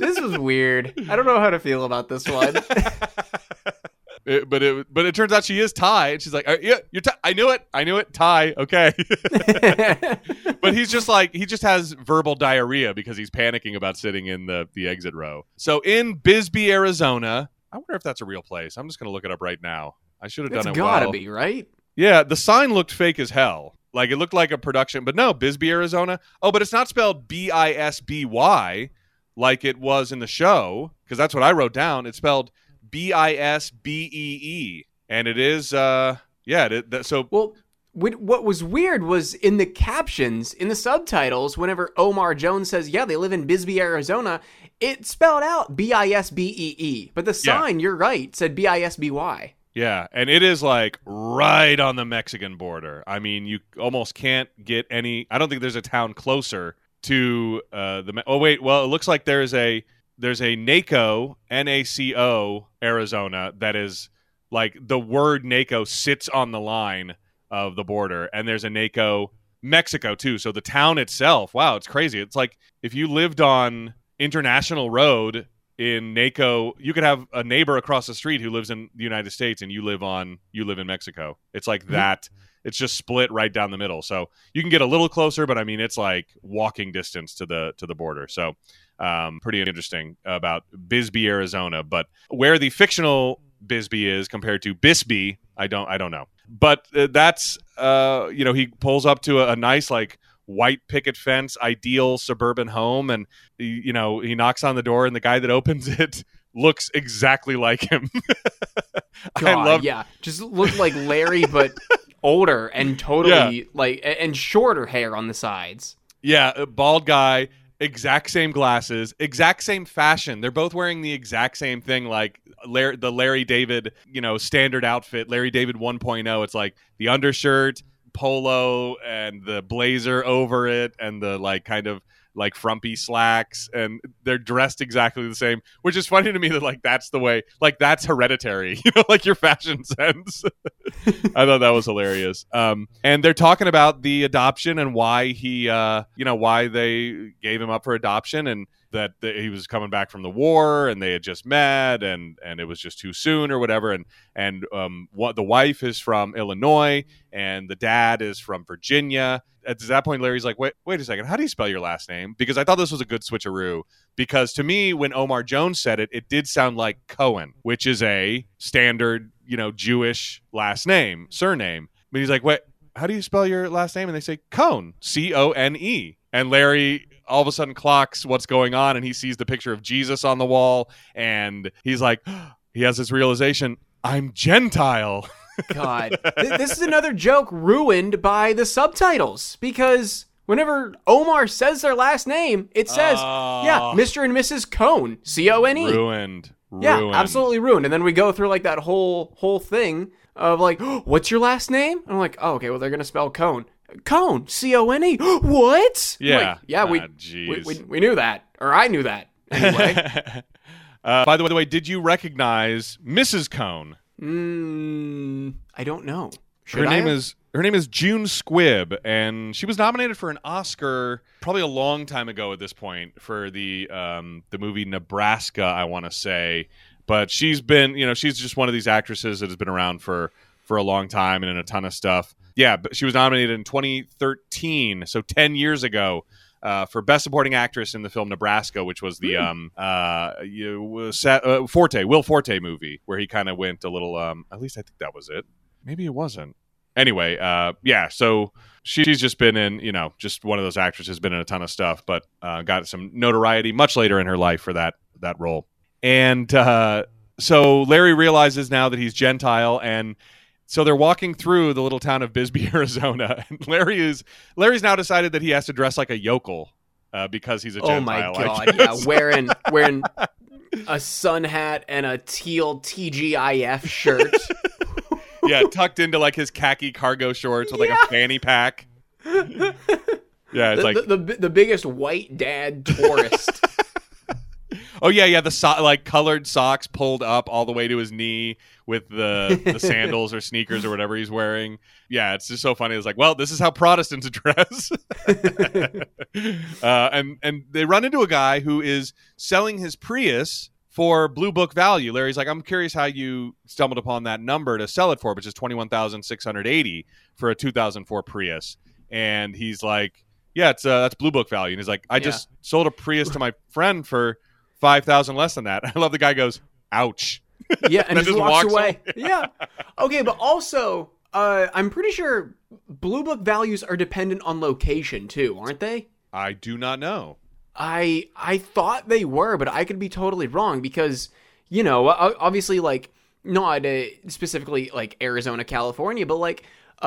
this was weird. I don't know how to feel about this one. It- but it but it turns out she is Thai, and she's like, "Uh, "Yeah, you're Thai. I knew it. I knew it. Thai. Okay." but he's just like he just has verbal diarrhea because he's panicking about sitting in the the exit row. So in Bisbee, Arizona, I wonder if that's a real place. I'm just gonna look it up right now. I should have it's done it. gotta well. be, right? Yeah, the sign looked fake as hell. Like it looked like a production, but no, Bisbee, Arizona. Oh, but it's not spelled B I S B Y like it was in the show because that's what I wrote down. It's spelled B I S B E E, and it is. uh Yeah, it, that, so Well, what was weird was in the captions, in the subtitles, whenever Omar Jones says, "Yeah, they live in Bisbee, Arizona," it spelled out B I S B E E, but the Yeah. sign, you're right, said B I S B Y. Yeah, and it is like right on the Mexican border. I mean, you almost can't get any. I don't think there's a town closer to uh, the. Oh wait, well, it looks like there's a there's a NACO N A C O Arizona that is like the word NACO sits on the line of the border, and there's a NACO Mexico too. So the town itself, wow, it's crazy. It's like if you lived on International Road in NACO, you could have a neighbor across the street who lives in the United States and you live on you live in Mexico. It's like mm-hmm. that. It's just split right down the middle. So you can get a little closer, but I mean it's like walking distance to the to the border. So um, pretty interesting about Bisbee, Arizona. But where the fictional Bisbee is compared to Bisbee, I don't I don't know. But uh, that's uh, you know he pulls up to a, a nice like white picket fence, ideal suburban home, and you know he knocks on the door, and the guy that opens it looks exactly like him. I God, love yeah, just looked like Larry, but older and totally like and shorter hair on the sides. Yeah, bald guy, exact same glasses, exact same fashion. They're both wearing the exact same thing, like Larry, the Larry David, you know, standard outfit, Larry David 1.0. It's like the undershirt, polo, and the blazer over it, and the like kind of like frumpy slacks, and they're dressed exactly the same. Which is funny to me that like that's the way, like that's hereditary, you know, like your fashion sense. I thought that was hilarious. Um, and they're talking about the adoption and why he, uh, you know, why they gave him up for adoption and that he was coming back from the war and they had just met and and it was just too soon or whatever. And and um, what the wife is from Illinois and the dad is from Virginia. At that point, Larry's like, wait, wait a second, how do you spell your last name? Because I thought this was a good switcheroo. Because to me, when Omar Jones said it, it did sound like Cohen, which is a standard, you know, Jewish last name, surname. But he's like, wait, how do you spell your last name? And they say Cone, C O N E. And Larry all of a sudden clocks what's going on and he sees the picture of Jesus on the wall and he's like, he has this realization, I'm Gentile. God, this is another joke ruined by the subtitles because whenever Omar says their last name, it says, Oh. "Yeah, ah. Mr. and Mrs. Cone, C O N E." Ruined. Yeah, Ruined. absolutely ruined. And then we go through like that whole whole thing of like, "What's your last name?" And I'm like, "Oh, okay. Well, they're gonna spell Cone, Cone, C O N E." What? Yeah. like, yeah. We, Ah, we, we we knew that, or I knew that anyway. uh, by the way, did you recognize Mrs. Cone? Mm, I don't know. Should her I name have? is her name is June Squibb, and she was nominated for an Oscar probably a long time ago at this point for the um, the movie Nebraska, I want to say. But she's been, you know, she's just one of these actresses that has been around for for a long time and in a ton of stuff. Yeah, but she was nominated in 2013, so 10 years ago. Uh, for best supporting actress in the film Nebraska, which was the um uh, you, Sa- uh Forte Will Forte movie where he kind of went a little um at least I think that was it maybe it wasn't anyway, uh, yeah. So she's just been in, you know, just one of those actresses, has been in a ton of stuff, but uh, got some notoriety much later in her life for that that role. And uh, so Larry realizes now that he's Gentile, and so they're walking through the little town of Bisbee, Arizona. And Larry is Larry's now decided that he has to dress like a yokel uh, because he's a Gentile. Oh my god! Yeah, wearing wearing a sun hat and a teal TGIF shirt. yeah, tucked into like his khaki cargo shorts with like Yeah. a fanny pack. Yeah, it's the, like the, the the biggest white dad tourist. Oh yeah, yeah. The so- like colored socks pulled up all the way to his knee with the the sandals or sneakers or whatever he's wearing. Yeah, it's just so funny. It's like, well, this is how Protestants dress. uh, and and they run into a guy who is selling his Prius for blue book value. Larry's like, I'm curious how you stumbled upon that number to sell it for, which is twenty one thousand six hundred eighty for a two thousand four Prius. And he's like, Yeah, it's uh, that's blue book value. And he's like, I Yeah. just sold a Prius to my friend for five thousand less than that. I love the guy goes, ouch. Yeah, and That just walks, walks away. yeah. Okay, but also, uh, I'm pretty sure blue book values are dependent on location too, aren't they? I do not know. I I thought they were, but I could be totally wrong because you know, obviously, like not uh, specifically like Arizona, California, but like uh,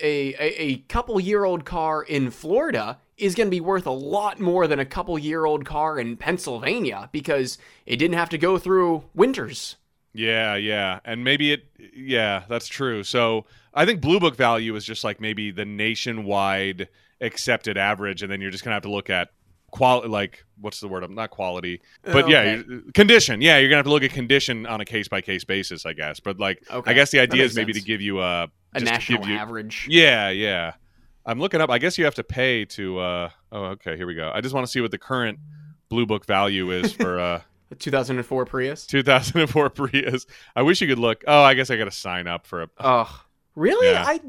a a, a couple year old car in Florida is going to be worth a lot more than a couple year old car in Pennsylvania because it didn't have to go through winters. Yeah, yeah. And maybe it yeah, that's true. So I think Blue Book value is just like maybe the nationwide accepted average, and then you're just gonna have to look at quality like what's the word? I'm Not quality. But yeah, Okay. you- condition. Yeah, you're gonna have to look at condition on a case by case basis, I guess. But like Okay. I guess the idea is maybe sense. to give you a A national you- average. Yeah, yeah. I'm looking up. I guess you have to pay to. uh Oh, okay. Here we go. I just want to see what the current Blue Book value is for uh A 2004 Prius. 2004 Prius. I wish you could look. Oh, I guess I got to sign up for a. Oh, really? Yeah. I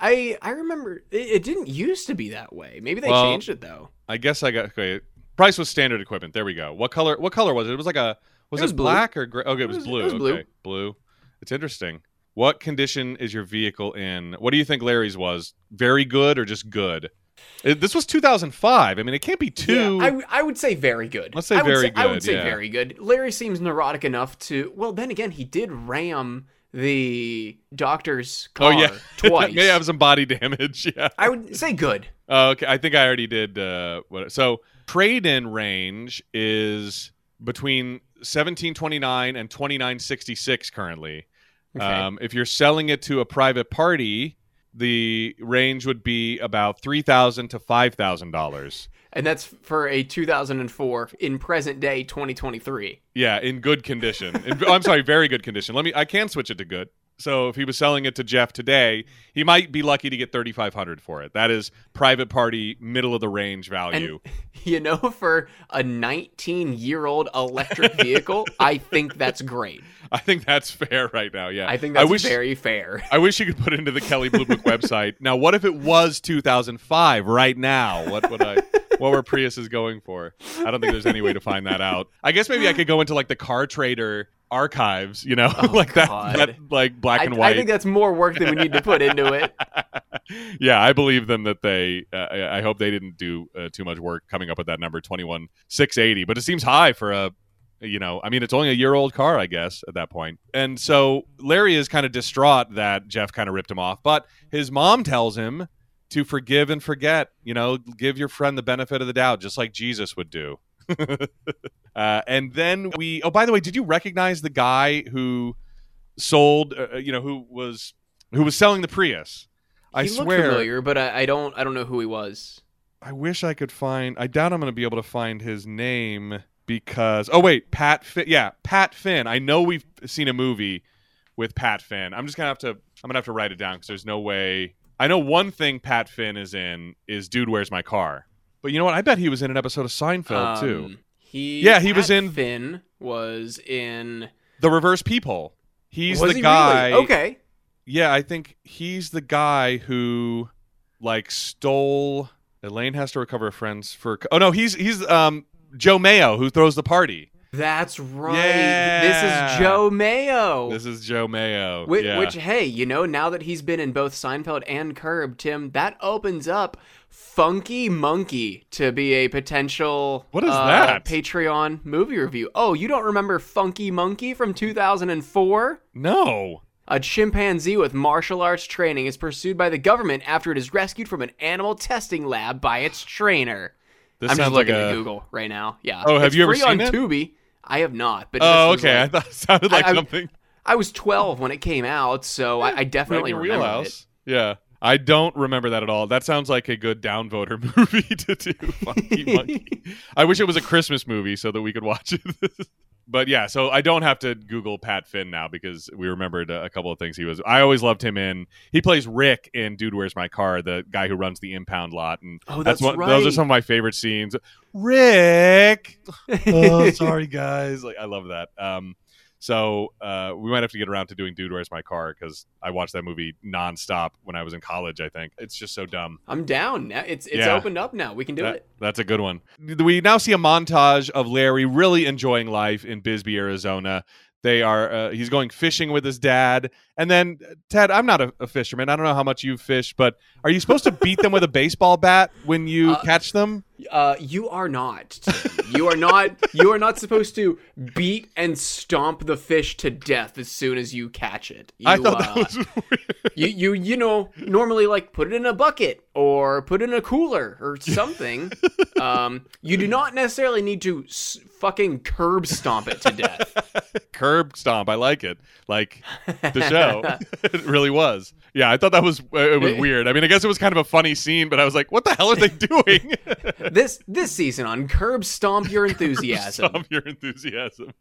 I I remember it, it didn't used to be that way. Maybe they Well, changed it though. I guess I got. Okay, price was standard equipment. There we go. What color? What color was it? It was like a. Was It it, was blue. black or gray? Okay, it was, was- it blue. was blue. Okay, blue. It's interesting. What condition is your vehicle in? What do you think Larry's was? Very good or just good? It- this was 2005. I mean, it can't be too. Yeah, I, w- I would say very good. Let's say I would very say, I would say yeah. very good. Larry seems neurotic enough to. Well, then again, he did ram the doctor's oh car yeah, twice. may have some body damage. Yeah. I would say good. Oh, okay, I think I already did. Uh, what, so trade-in range is between 1729 and 2966 currently. Okay. Um, if you're selling it to a private party, the range would be about three thousand to five thousand dollars. and that's for a 2004 in present day 2023. Yeah, in good condition. In- I'm sorry, very good condition. Let me. I can switch it to good. So if he was selling it to Jeff today, he might be lucky to get 3500 for it. That is private party middle of the range value. And you know, for a 19 year old electric vehicle, I think that's great. I think that's fair right now. Yeah, I think that's I wish, very fair. I wish you could put it into the Kelley Blue Book website. Now, what if it was 2005 right now? What would I? What were Priuses going for? I don't think there's any way to find that out. I guess maybe I could go into like the Car Trader archives, you know, like that, Oh, God. that like black and I white. I think that's more work than we need to put into it. yeah, I believe them that they. Uh, I I hope they didn't do uh, too much work coming up with that number twenty one six eighty, but it seems high for a. You know, I mean, it's only a year old car, I guess, at that point. And so Larry is kind of distraught that Jeff kind of ripped him off, but his mom tells him to forgive and forget. You know, give your friend the benefit of the doubt, just like Jesus would do. uh, and then we. Oh, by the way, did you recognize the guy who sold? Uh, you know, who was who was selling the Prius? I he swear. familiar, but I, I don't I don't know who he was. I wish I could find. I doubt I'm going to be able to find his name because. Oh wait, Pat. Finn. Yeah, Pat Finn. I know we've seen a movie with Pat Finn. I'm just gonna have to. I'm gonna have to write it down because there's no way. I know one thing Pat Finn is in is Dude, Where's My Car? But you know what? I bet he was in an episode of Seinfeld too. Um, He Yeah, he was in- Finn was in. The Reverse Peephole. He's the he guy. Really? Okay. Yeah, I think he's the guy who like stole. Elaine has to recover her friends for. Oh no, he's he's um Joe Mayo who throws the party. That's right. Yeah. This is Joe Mayo. This is Joe Mayo. Which, yeah. which, hey, you know, now that he's been in both Seinfeld and Curb, Tim, that opens up Funky Monkey to be a potential What is uh, that? Patreon movie review. Oh, you don't remember Funky Monkey from 2004? no. A chimpanzee with martial arts training is pursued by the government after it is rescued from an animal testing lab by its trainer. This I'm just sounds like looking a. at Google right now. Yeah. Oh, have It's you ever free on seen it? Tubi. I have not, but Oh, okay. like- I thought it sounded like I- I- something I was 12 when it came out, so I, I definitely in your remember wheelhouse. Yeah. I don't remember that at all. That sounds like a good downvoter movie to do. Funky Monkey. I wish it was a Christmas movie so that we could watch it. but yeah, so I don't have to Google Pat Finn now because we remembered a, a couple of things he was. I always loved him in. He plays Rick in Dude, Where's My Car? The guy who runs the impound lot, and Oh, that's one, Those are some of my favorite scenes. Rick. oh, sorry guys. Like I love that. Um, so uh, we might have to get around to doing "Dude, Where's My Car?" because I watched that movie nonstop when I was in college. I think it's just so dumb. I'm down. It's it's Yeah. opened up now. We can do That- it. That's a good one. We now see a montage of Larry really enjoying life in Bisbee, Arizona. They are uh, he's going fishing with his dad, and then Ted. I'm not a, a fisherman. I don't know how much you fish, but are you supposed to beat them with a baseball bat when you Uh, catch them? Uh, you are not. You are not. You are not supposed to beat and stomp the fish to death as soon as you catch it. You, I thought uh, that was weird. you you you know normally like put it in a bucket or put it in a cooler or something. um, you do not necessarily need to s- fucking curb stomp it to death. curb stomp. I like it. Like the show. it really was. Yeah, I thought that was uh, it was weird. I mean, I guess it was kind of a funny scene, but I was like, what the hell are they doing? this this season on curb stomp your enthusiasm. Stomp your enthusiasm.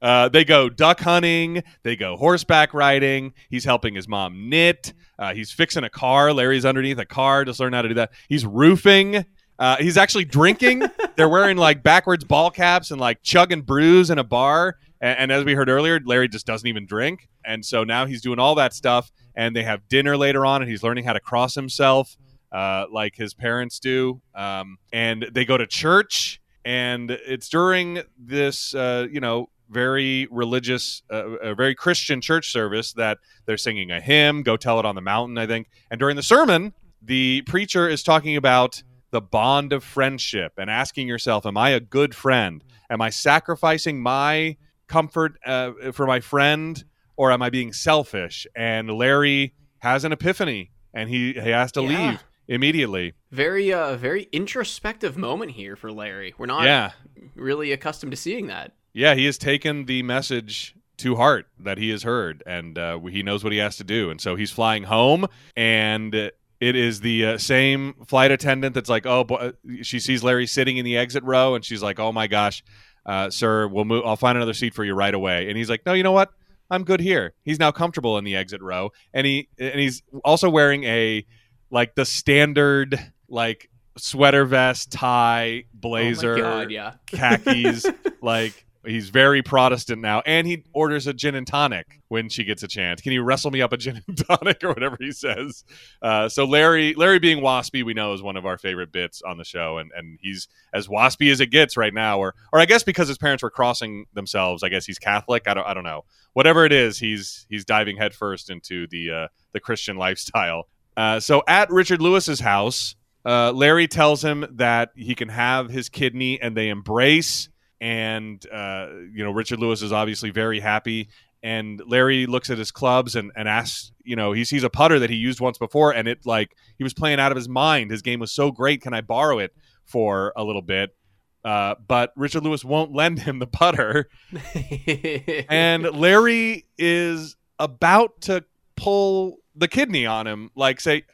Uh, they go duck hunting. They go horseback riding. He's helping his mom knit. Uh, he's fixing a car. Larry's underneath a car. Just learn how to do that. He's roofing. Uh, he's actually drinking. They're wearing like backwards ball caps and like chugging brews in a bar. And, and as we heard earlier, Larry just doesn't even drink. And so now he's doing all that stuff. And they have dinner later on, and he's learning how to cross himself uh, like his parents do. Um, and they go to church, and it's during this, uh, you know, very religious, uh, a very Christian church service that they're singing a hymn, Go Tell It on the Mountain, I think. And during the sermon, the preacher is talking about the bond of friendship and asking yourself, Am I a good friend? Am I sacrificing my comfort uh, for my friend, or am I being selfish? And Larry has an epiphany and he, he has to Yeah. leave immediately. Very uh very introspective moment here for Larry. We're not Yeah. really accustomed to seeing that. Yeah, he has taken the message to heart that he has heard, and uh, he knows what he has to do. And so he's flying home, and it is the uh, same flight attendant that's like, "Oh, boy. she sees Larry sitting in the exit row, and she's like, "Oh my gosh, uh, sir, we'll move. I'll find another seat for you right away." And he's like, "No, you know what? I'm good here." He's now comfortable in the exit row, and he and he's also wearing a like the standard like sweater vest, tie, oh blazer, Oh god, yeah. khakis. like he's very Protestant now, and he orders a gin and tonic when she gets a chance. Can you wrestle me up a gin and tonic or whatever he says? Uh, so Larry, Larry being waspy, we know is one of our favorite bits on the show, and and he's as waspy as it gets right now, or or I guess because his parents were crossing themselves, I guess he's Catholic. I don't I don't know. Whatever it is, he's he's diving headfirst into the uh, the Christian lifestyle. Uh, so at Richard Lewis's house, uh, Larry tells him that he can have his kidney, and they embrace. And uh, you know, Richard Lewis is obviously very happy. And Larry looks at his clubs and, and asks, you know, he sees a putter that he used once before, and it like he was playing out of his mind. His game was so great. Can I borrow it for a little bit? Uh, but Richard Lewis won't lend him the putter and Larry is about to pull the kidney on him, like say,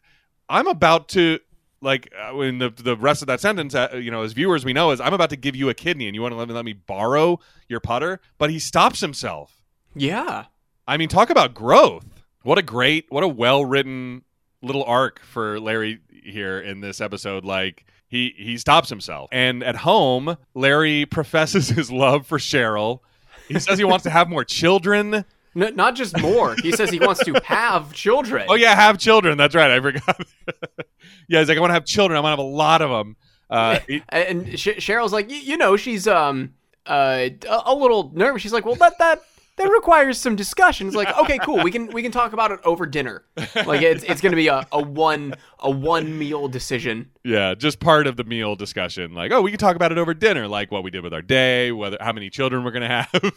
"I'm about to." Like uh, in the the rest of that sentence, uh, you know, as viewers, we know is I'm about to give you a kidney, and you want to let me, let me borrow your putter, but he stops himself. yeah. I mean, talk about growth. What a great, what a well written little arc for Larry here in this episode. Like he he stops himself, and at home, Larry professes his love for Cheryl. He says he wants to have more children. N- not just more. He says he wants to have children. Oh yeah, have children. That's right. I forgot. yeah, he's like, I want to have children. I want to have a lot of them. Uh, and Sh- Cheryl's like, "Y- you know, she's um uh a, a little nervous. She's like, well, that that that requires some discussion. It's like, okay, cool. We can we can talk about it over dinner. Like it's it's gonna be a, a one a one meal decision. yeah, just part of the meal discussion. Like, oh, we can talk about it over dinner, like what we did with our day, whether how many children we're gonna have.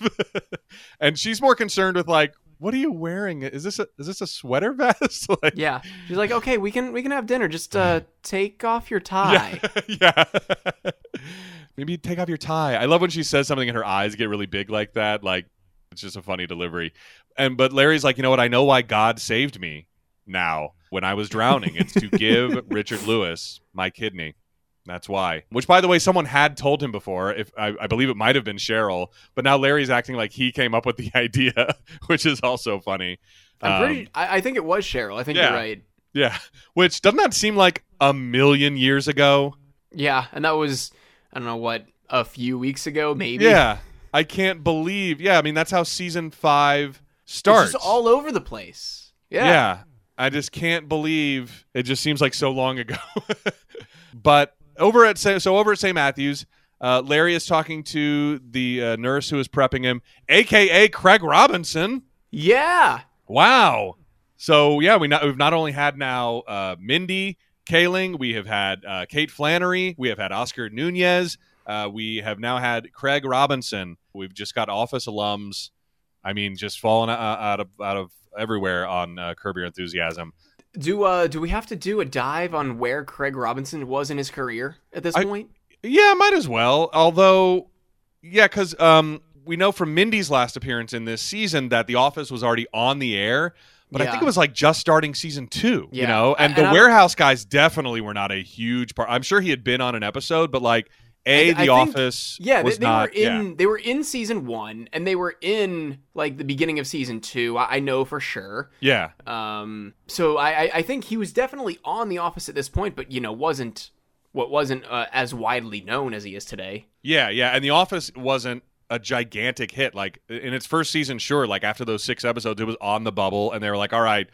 and she's more concerned with like, what are you wearing? Is this a is this a sweater vest? like, Yeah. She's like, okay, we can we can have dinner. Just uh take off your tie. yeah. Maybe take off your tie. I love when she says something and her eyes get really big like that. Like it's just a funny delivery. And but Larry's like, you know what? I know why God saved me now when I was drowning. It's to give Richard Lewis my kidney. That's why. Which, by the way, someone had told him before. If I, I believe it might have been Cheryl, but now Larry's acting like he came up with the idea, which is also funny. I'm pretty. Um, I, I think it was Cheryl. I think yeah. you're right. yeah. Which doesn't that seem like a million years ago? Yeah, and that was I don't know what a few weeks ago, maybe. Yeah, I can't believe. Yeah, I mean that's how season five It's starts. just all over the place. Yeah. yeah. I just can't believe it. Just seems like so long ago. but over at so over at St. Matthews, uh, Larry is talking to the uh, nurse who is prepping him, aka Craig Robinson. Yeah. Wow. So yeah, we not, we've not only had now uh, Mindy Kaling, we have had uh, Kate Flannery, we have had Oscar Nunez, uh, we have now had Craig Robinson. We've just got Office alums. I mean, just falling out of out of everywhere on uh, Curb Your Enthusiasm. Do uh do we have to do a dive on where Craig Robinson was in his career at this I- point? Yeah, might as well. Although, yeah, because um, we know from Mindy's last appearance in this season that The Office was already on the air. But I think it was like just starting season two, you know? And, And the I don't- warehouse guys definitely were not a huge part. I'm sure he had been on an episode, but like, A, I- I The think- Office Yeah, they, they not. were in they were in season one and they were in like the beginning of season two. I, I know for sure. yeah. Um, so I, I I think he was definitely on The Office at this point, but you know wasn't what wasn't uh, as widely known as he is today. Yeah, yeah. And The Office wasn't a gigantic hit. Like in its first season, sure, like after those six episodes, it was on the bubble, and they were like, all right,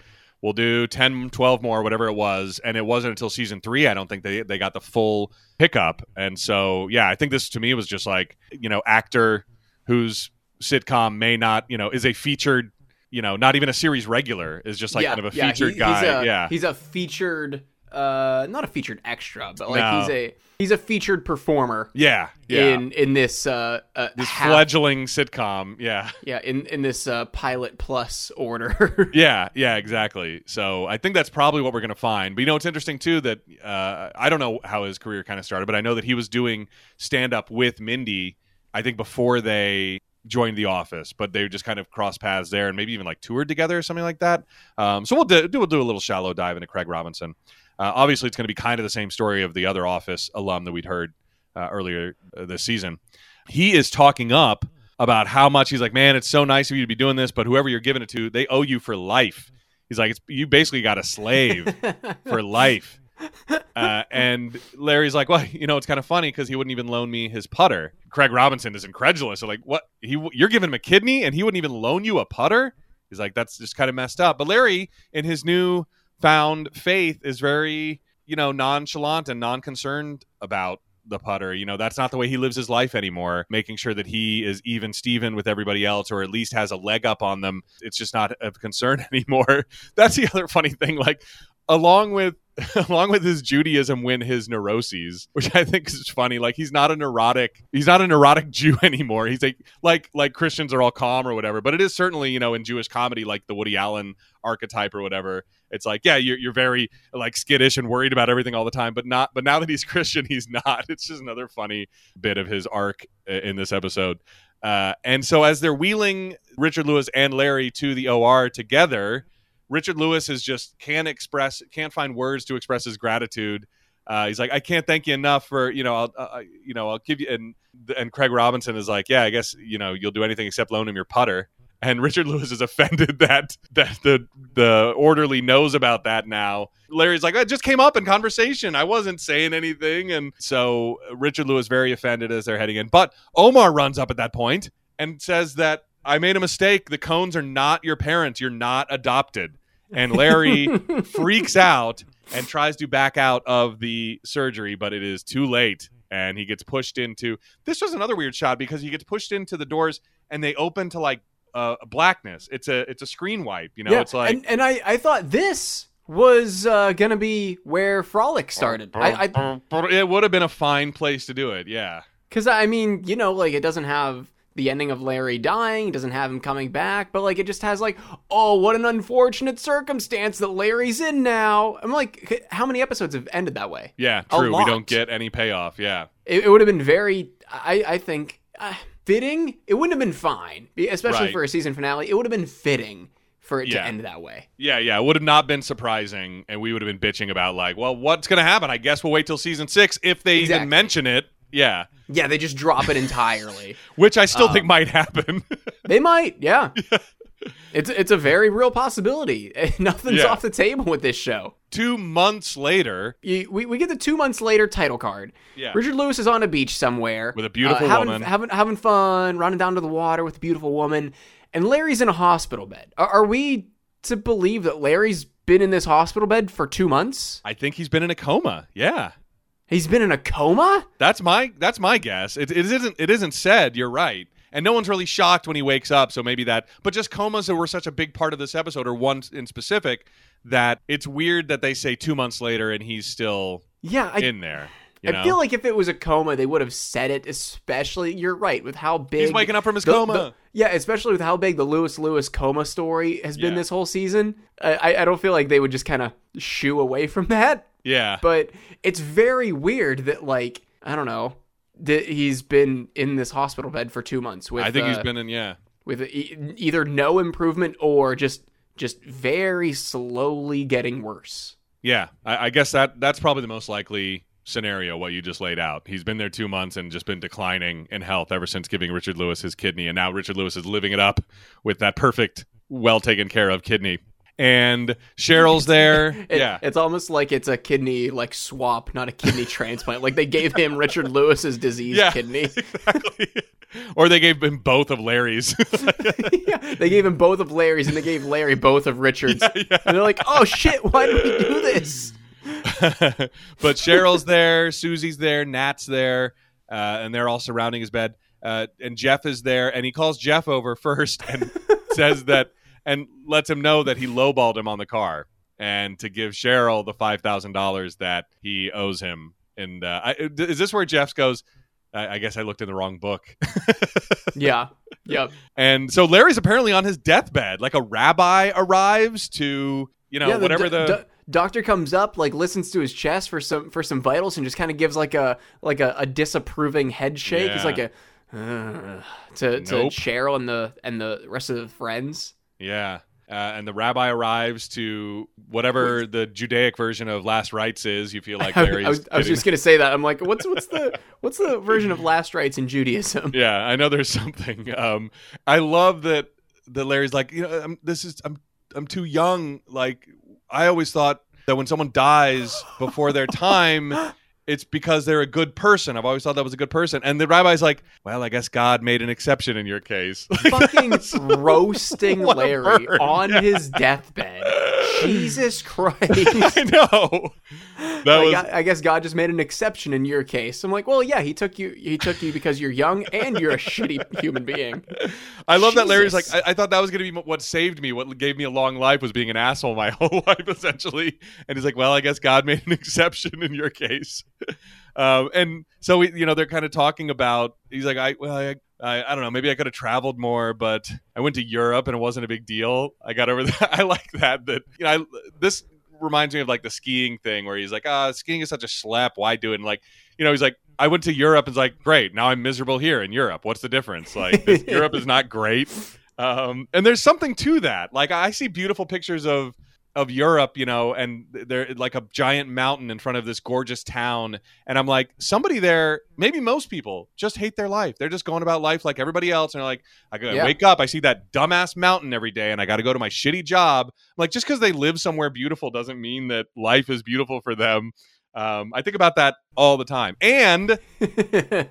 we'll do 10, 12 more, whatever it was. And it wasn't until season three, I don't think they, they got the full pickup. And so, yeah, I think this to me was just like, you know, actor whose sitcom may not, you know, is a featured, you know, not even a series regular, is just like yeah, kind of a yeah, featured he- guy. He's a, yeah. he's a featured, uh, not a featured extra, but like No. he's a he's a featured performer yeah. Yeah. in in this uh, uh this half- fledgling sitcom. Yeah. yeah in in this uh, pilot plus order. Yeah, yeah, exactly. So I think that's probably what we're going to find. But you know, it's interesting too that uh, I don't know how his career kind of started, but I know that he was doing stand up with Mindy. I think before they joined The Office, but they just kind of crossed paths there, and maybe even like toured together or something like that. Um, so we'll do, we'll do a little shallow dive into Craig Robinson. Uh, obviously, it's going to be kind of the same story of the other Office alum that we'd heard uh, earlier uh, this season. He is talking up about how much he's like, man, it's so nice of you to be doing this, but whoever you're giving it to, they owe you for life. He's like, it's, you basically got a slave for life. Uh, and Larry's like, well, you know, it's kind of funny because he wouldn't even loan me his putter. Craig Robinson is incredulous. So like, what? He you're giving him a kidney and he wouldn't even loan you a putter? He's like, that's just kind of messed up. But Larry, in his new found faith, is very you know nonchalant and non-concerned about the putter. You know, that's not the way he lives his life anymore, making sure that he is even Steven with everybody else or at least has a leg up on them. It's just not of concern anymore. That's the other funny thing. Like, along with along with his Judaism win his neuroses, which I think is funny. Like he's not a neurotic he's not a neurotic Jew anymore. He's like like like Christians are all calm or whatever. But it is certainly, you know, in Jewish comedy, like the Woody Allen archetype or whatever. It's like, yeah, you're you're very like skittish and worried about everything all the time, but not but now that he's Christian, he's not. It's just another funny bit of his arc in this episode. Uh, and so as they're wheeling Richard Lewis and Larry to the OR together, Richard Lewis is just can't express, can't find words to express his gratitude. Uh, he's like, I can't thank you enough for you know, I'll, uh, you know, I'll give you. And and Craig Robinson is like, yeah, I guess you know, you'll do anything except loan him your putter. and Richard Lewis is offended that that the the orderly knows about that now. Larry's like, "I just came up in conversation. I wasn't saying anything." And so Richard Lewis very offended as they're heading in. But Omar runs up at that point and says that I made a mistake. The Cones are not your parents. You're not adopted. And Larry freaks out and tries to back out of the surgery, but it is too late. And he gets pushed into this was another weird shot because he gets pushed into the doors and they open to like uh, blackness. It's a it's a screen wipe, you know. Yeah, It's like and, and I, I thought this was uh, gonna be where Frolic started. I, I it would have been a fine place to do it. Yeah, Because I mean, you know, like it doesn't have the ending of Larry dying, doesn't have him coming back, but like it just has like, oh, what an unfortunate circumstance that Larry's in now. I'm like, how many episodes have ended that way? yeah, true. We don't get any payoff. Yeah, It, it would have been very, I, I think, uh, fitting. It wouldn't have been fine, especially Right. for a season finale. It would have been fitting for it Yeah. to end that way. yeah, yeah. It would have not been surprising, and we would have been bitching about like, well, what's going to happen? I guess we'll wait till season six if they Exactly. even mention it. Yeah, Yeah, they just drop it entirely. which I still Um, think might happen. They might, yeah. It's it's a very real possibility. Nothing's Yeah. off the table with this show. Two months later, we, we get the two months later title card. Yeah. Richard Lewis is on a beach somewhere With a beautiful uh, having, woman. having having fun, running down to the water with a beautiful woman, and Larry's in a hospital bed. Are, are we to believe that Larry's been in this hospital bed for two months? I think he's been in a coma. Yeah. He's been in a coma. That's my that's my guess. It, it isn't it isn't said. You're right, and no one's really shocked when he wakes up. So maybe that. But just comas that were such a big part of this episode, or one in specific, that it's weird that they say two months later and he's still Yeah, I, in there. You I know? feel like if it was a coma, they would have said it. Especially, you're right with how big he's waking up from his the- coma. the- yeah, especially with how big the Lewis Lewis coma story has been Yeah. this whole season. I- I don't feel like they would just kind of shoo away from that. Yeah, But it's very weird that, like, I don't know, that he's been in this hospital bed for two months with I think he's uh, been in. Yeah, with e- either no improvement or just just very slowly getting worse. yeah. I, I guess that that's probably the most likely scenario. What you just laid out. He's been there two months and just been declining in health ever since giving Richard Lewis his kidney, and now Richard Lewis is living it up with that perfect, well taken care of kidney. And Cheryl's there. It- yeah. it's almost like it's a kidney like swap, not a kidney transplant. Like they gave him Richard Lewis's disease Yeah. kidney. exactly. or they gave him both of Larry's. yeah, they gave him both of Larry's, and they gave Larry both of Richard's. yeah. And they're like, "Oh shit, why did we do this?" but Cheryl's there, Susie's there, Nat's there, uh, and they're all surrounding his bed. Uh, and Jeff is there, and he calls Jeff over first and says that, and lets him know that he lowballed him on the car, and to give Cheryl the five thousand dollars that he owes him. And uh, I, is this where Jeff goes? I, I guess I looked in the wrong book. Yeah, yep. and so Larry's apparently on his deathbed. Like a rabbi arrives to, you know, yeah, whatever do- the do- doctor comes up, like listens to his chest for some for some vitals, and just kind of gives like a like a, a disapproving head shake. It's Yeah. like a uh, to to Cheryl and the and the rest of the friends. Yeah. Uh, and the rabbi arrives to whatever the Judaic version of last rites is. You feel like Larry's. I was, I was just gonna say that. I'm like, what's what's the what's the version of last rites in Judaism? yeah, I know there's something. Um, I love that. That Larry's like, you know, I'm, this is I'm I'm too young. Like I always thought that when someone dies before their time. It's because they're a good person. I've always thought that was a good person. And the rabbi's like, well, I guess God made an exception in your case. Fucking roasting Larry on Yeah. his deathbed. Jesus Christ. I know. That Like, was I, I guess God just made an exception in your case. I'm like, well, yeah, he took you. He took you because you're young and you're a shitty human being. I love that Larry's like, I, I thought that was going to be what saved me. What gave me a long life was being an asshole my whole life, essentially. And he's like, well, I guess God made an exception in your case. Um, and so, we, you know, they're kind of talking about, he's like, I, well, I, I, I don't know, maybe I could have traveled more, but I went to Europe and it wasn't a big deal. I got over that. I like that, that, you know, I, this reminds me of like the skiing thing where he's like, ah, skiing is such a slap. Why do it? And like, you know, he's like, I went to Europe. It's like, great. Now I'm miserable here in Europe. What's the difference? Like, this, Europe is not great. Um, and there's something to that. Like, I see beautiful pictures of of Europe, you know, and they're like a giant mountain in front of this gorgeous town. And I'm like, somebody there, maybe most people just hate their life. They're just going about life like everybody else. And they're like, I Yeah. wake up, I see that dumbass mountain every day, and I got to go to my shitty job. I'm like, just because they live somewhere beautiful doesn't mean that life is beautiful for them. Um, I think about that all the time. And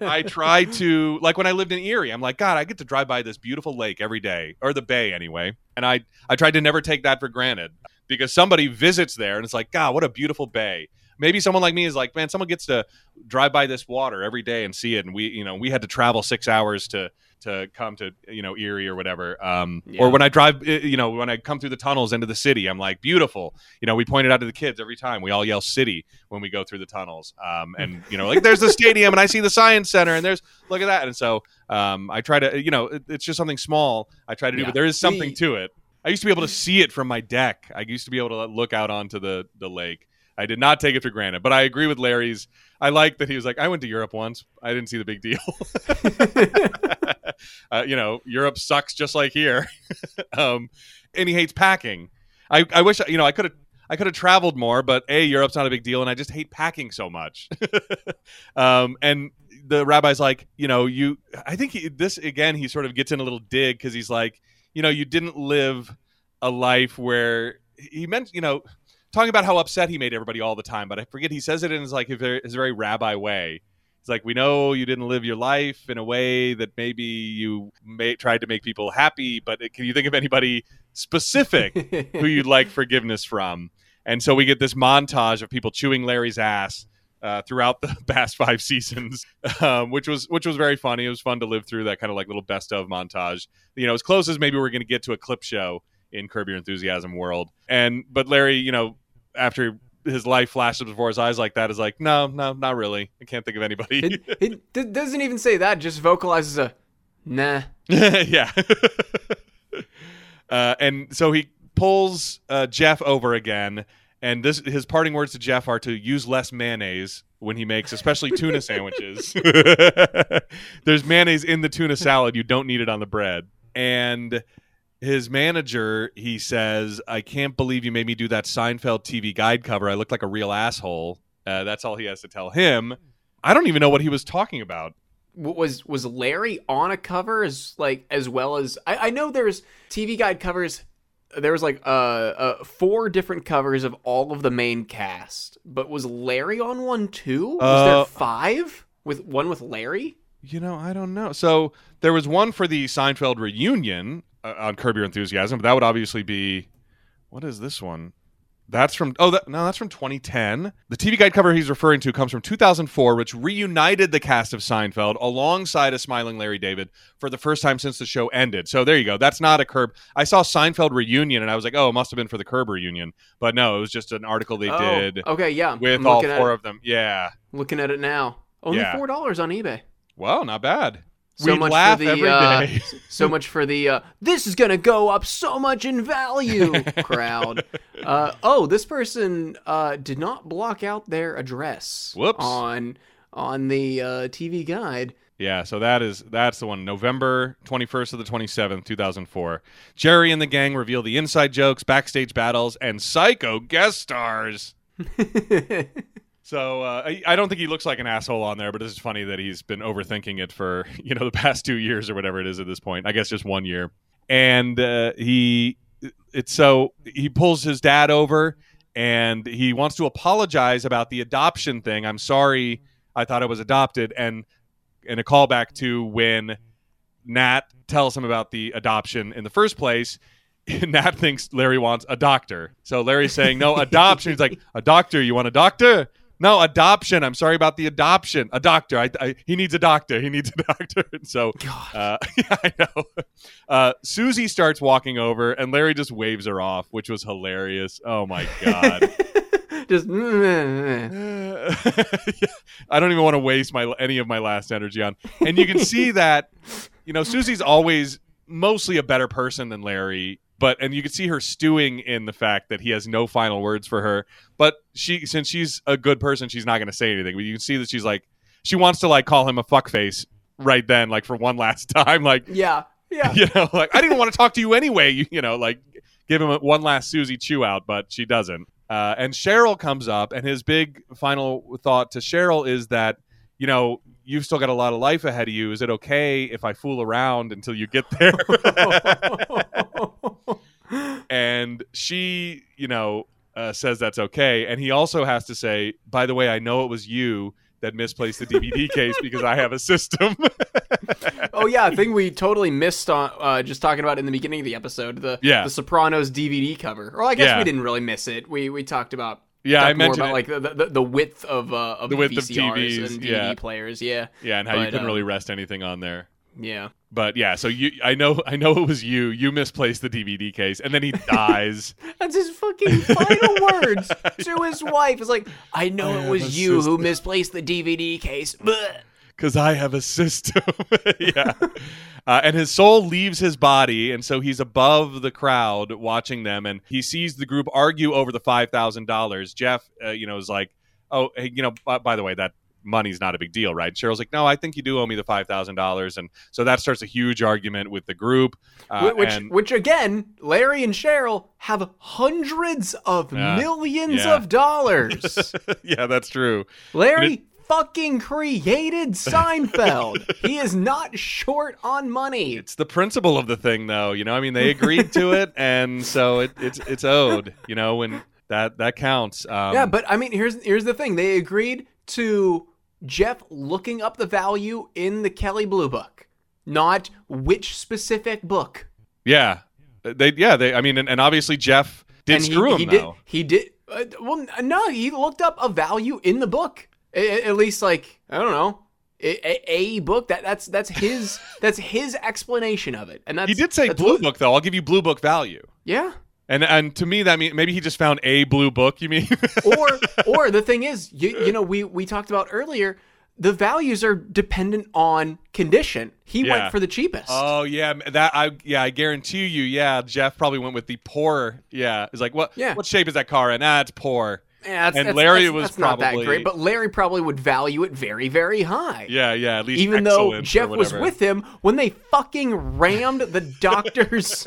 I try to like when I lived in Erie, I'm like, God, I get to drive by this beautiful lake every day, or the bay anyway. And I I tried to never take that for granted because somebody visits there and it's like, God, what a beautiful bay. Maybe someone like me is like, man, someone gets to drive by this water every day and see it, and we, you know, we had to travel six hours to to come to you know Erie or whatever. Um, Yeah. Or when I drive, eh, you know, when I come through the tunnels into the city, I'm like, beautiful. You know, we point it out to the kids every time. We all yell "city" when we go through the tunnels. Um, and you know, like there's the stadium, and I see the science center, and there's look at that. And so um, I try to, you know, it, it's just something small I try to do, Yeah. but there is something to it. I used to be able to see it from my deck. I used to be able to look out onto the the lake. I did not take it for granted, but I agree with Larry's. I like that he was like, I went to Europe once. I didn't see the big deal. uh, you know, Europe sucks just like here. um, and he hates packing. I, I wish you know I could have I could have traveled more, but a Europe's not a big deal, and I just hate packing so much. um, and the rabbi's like, you know, you. I think he, this again. He sort of gets in a little dig because he's like, you know, you didn't live a life where he meant, you know, talking about how upset he made everybody all the time. But I forget he says it in his like his very, his very rabbi way. It's like we know you didn't live your life in a way that maybe you may, tried to make people happy, but can you think of anybody specific who you'd like forgiveness from? And so we get this montage of people chewing Larry's ass uh, throughout the past five seasons, um, which was which was very funny. It was fun to live through that kind of like little best of montage. You know, as close as maybe we're going to get to a clip show in Curb Your Enthusiasm world. And but Larry, you know, after his life flashes before his eyes like that, is like, no, no, not really. I can't think of anybody. it, it d- doesn't even say that. Just vocalizes a nah. yeah. uh, and so he pulls uh, Jeff over again, and this his parting words to Jeff are to use less mayonnaise when he makes, especially tuna sandwiches. There's mayonnaise in the tuna salad. You don't need it on the bread. And his manager, he says, "I can't believe you made me do that Seinfeld TV guide cover. I looked like a real asshole." Uh, that's all he has to tell him. I don't even know what he was talking about. Was was Larry on a cover as like as well as I, I know there's TV guide covers. There was like uh, uh four different covers of all of the main cast, but was Larry on one too? Was Uh, there five with one with Larry? You know, I don't know. So there was one for the Seinfeld reunion uh, on Curb Your Enthusiasm, but that would obviously be what is this one? That's from oh that, no, that's from 2010. The TV guide cover he's referring to comes from 2004, which reunited the cast of Seinfeld alongside a smiling Larry David for the first time since the show ended. So there you go. That's not a Curb. I saw Seinfeld reunion and I was like, oh, it must have been for the Curb reunion, but no, it was just an article they Oh, did Okay, yeah. with I'm all four of them. Yeah. Looking at it now, only Yeah. four dollars on eBay. Well, not bad. So much laugh for the every uh, day. so much for the uh, this is gonna go up so much in value crowd. Uh, oh, this person uh, did not block out their address Whoops. on on the uh, TV guide. Yeah, so that is that's the one. November twenty first of the twenty seventh, two thousand four. Jerry and the gang reveal the inside jokes, backstage battles, and psycho guest stars. So uh, I, don't think he looks like an asshole on there, but it's funny that he's been overthinking it for you know the past two years or whatever it is at this point. I guess just one year, and uh, he it's so he pulls his dad over and he wants to apologize about the adoption thing. I'm sorry, I thought I was adopted, and and a callback to when Nat tells him about the adoption in the first place. Nat thinks Larry wants a doctor. So Larry's saying, no, adoption. He's like, a doctor. You want a doctor? No, adoption. I'm sorry about the adoption. A doctor. I, I, he needs a doctor. He needs a doctor. And so, uh, yeah, I know. Uh, Susie starts walking over, and Larry just waves her off, which was hilarious. Oh my god. Just Yeah. I don't even want to waste my any of my last energy on. And you can see that, you know, Susie's always mostly a better person than Larry, but and you can see her stewing in the fact that he has no final words for her. But she, since she's a good person, she's not going to say anything. But you can see that she's like, she wants to like call him a fuckface right then, like for one last time, like yeah, yeah. you know, like I didn't want to talk to you anyway. You, you know, like give him a, one last Susie chew out, but she doesn't. Uh, and Cheryl comes up, and his big final thought to Cheryl is that, you know, you've still got a lot of life ahead of you. Is it okay if I fool around until you get there? and she, you know, uh, says that's okay. And he also has to say, by the way, I know it was you that misplaced the DVD case because I have a system. oh yeah, a thing we totally missed on uh, just talking about in the beginning of the episode the Yeah. the Sopranos DVD cover. Or I guess Yeah. we didn't really miss it. We we talked about Yeah, talked I mentioned more about it. like the, the, the width of uh, of The width of VCRs TVs, and DVD yeah. players. Yeah, yeah, and how you But, couldn't um, really rest anything on there. yeah. But yeah, so you, I know, I know it was you. You misplaced the DVD case, and then he dies. That's his fucking final words to his wife. It's like, I know I it was a you who misplaced the DVD case. Blech. Because I have a system. yeah. Uh, and his soul leaves his body, and so he's above the crowd watching them, and he sees the group argue over the five thousand dollars. Jeff, uh, you know, is like, "Oh, hey, you know, by, by the way, that money's not a big deal, right?" Cheryl's like, "No, I think you do owe me the five thousand dollars," and so that starts a huge argument with the group. Uh, which, and which again, Larry and Cheryl have hundreds of millions Yeah. of dollars. yeah, that's true. Larry fucking created Seinfeld. he is not short on money. It's the principle of the thing, though. You know, I mean, they agreed to it, and so it, it's it's owed. You know, when that that counts. Um, yeah, but I mean, here's here's the thing. They agreed to Jeff looking up the value in the Kelley Blue Book, not which specific book. Yeah, they yeah they. I mean, and, and obviously Jeff did and screw he, him he though. did. He did. Uh, well, no, he looked up a value in the book. At least, like I don't know, a, a, a book that that's that's his that's his explanation of it. And that's He did say blue what- book though. I'll give you blue book value. Yeah. And and to me that mean maybe he just found a blue book. You mean? or or the thing is you, you know we we talked about earlier the values are dependent on condition he Yeah. went for the cheapest oh yeah, that I yeah I guarantee you. Yeah, Jeff probably went with the poor. Yeah, it's like what Yeah. what shape is that car in? Ah, it's poor. Yeah, that's, and that's- Larry that's- was that's not that great but larry probably would value it very very high Yeah, yeah. At least even though jeff was with him when they fucking rammed the doctor's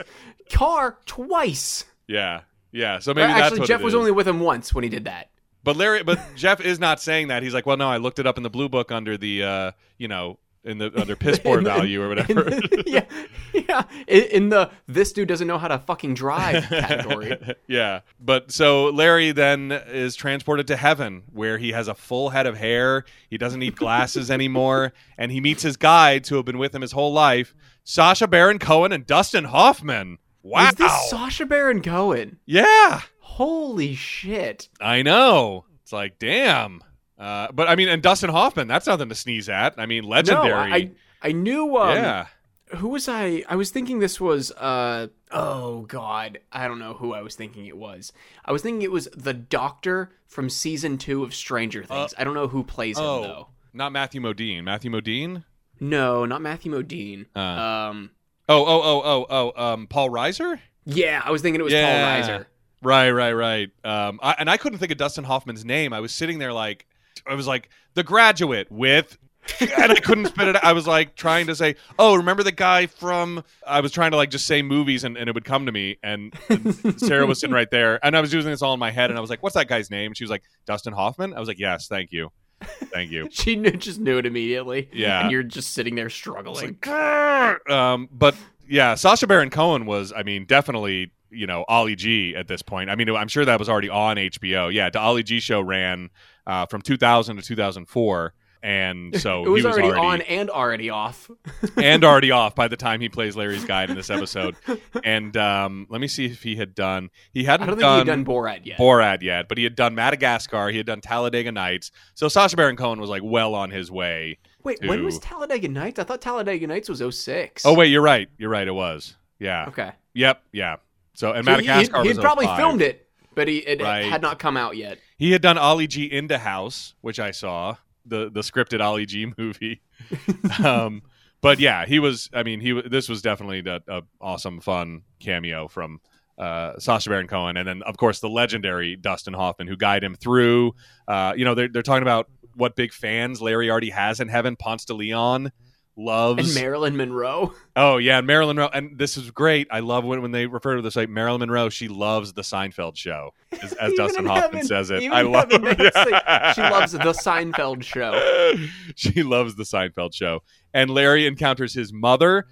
car twice Yeah, yeah. So maybe that's actually what jeff was only with him once when he did that But Larry, but Jeff is not saying that. He's like, well, no, I looked it up in the blue book under the, uh, you know, in the under piss poor value or whatever. the- yeah yeah in, in the this dude doesn't know how to fucking drive category yeah. But so Larry then is transported to heaven where he has a full head of hair. He doesn't need glasses anymore. And he meets his guides who have been with him his whole life Sacha Baron Cohen and Dustin Hoffman. Wow. Is this Sacha Baron Cohen? yeah. Holy shit. I know. It's like, damn. Uh, but I mean, and Dustin Hoffman, that's nothing to sneeze at. I mean, legendary. No, I I knew um, yeah. who was I I was thinking this was uh oh god, I don't know who I was thinking it was. I was thinking it was the doctor from season 2 of Stranger Things. I don't know who plays him Oh, though. not Matthew Modine. Matthew Modine? No, not Matthew Modine. Uh. um Oh, oh, oh, oh, oh, um, Paul Reiser? yeah, I was thinking it was Yeah. Paul Reiser. Right, right, right. Um, I, and I couldn't think of Dustin Hoffman's name. I was sitting there like, I was like, The Graduate with, and I couldn't spit it. out. I was like trying to say, oh, remember the guy from? I was trying to like just say movies, and, and it would come to me. And, and Sarah was sitting right there, and I was using this all in my head, and I was like, what's that guy's name? She was like, Dustin Hoffman. I was like, yes, thank you, thank you. She knew, just knew it immediately. Yeah. And you're just sitting there struggling. um, but yeah, Sacha Baron Cohen was, I mean, definitely, you know, Ali G at this point. I mean, I'm sure that was already on HBO. Yeah, the Ali G show ran uh, from 2000 to 2004. And so it was, he was already, already, on and already off. and already off by the time he plays Larry's guide in this episode. And um, let me see if he had done. He hadn't I don't think done, done Borat yet. Borat yet, but he had done Madagascar. He had done Talladega Nights. So Sacha Baron Cohen was like well on his way. Wait, when was Talladega Nights? I thought Talladega Nights was 06. Oh wait, you're right. You're right. It was. Yeah. Okay. Yep. Yeah. So and So he- Madagascar he'd, was he'd probably 05. filmed it, but he it Right. had not come out yet. He had done Ali G Indahouse, which I saw the the scripted Ali G movie. um, but yeah, he was. I mean, he this was definitely a, a awesome, fun cameo from uh, Sacha Baron Cohen, and then of course the legendary Dustin Hoffman, who guided him through. Uh, you know, they're they're talking about what big fans Larry already has in heaven. Ponce de Leon loves. And Marilyn Monroe. oh yeah, and Marilyn Monroe. And this is great. I love when, when they refer to this like Marilyn Monroe. She loves the Seinfeld show, as, as Dustin Hoffman says it. I love. they say she loves the Seinfeld show. she loves the Seinfeld show. And Larry encounters his mother,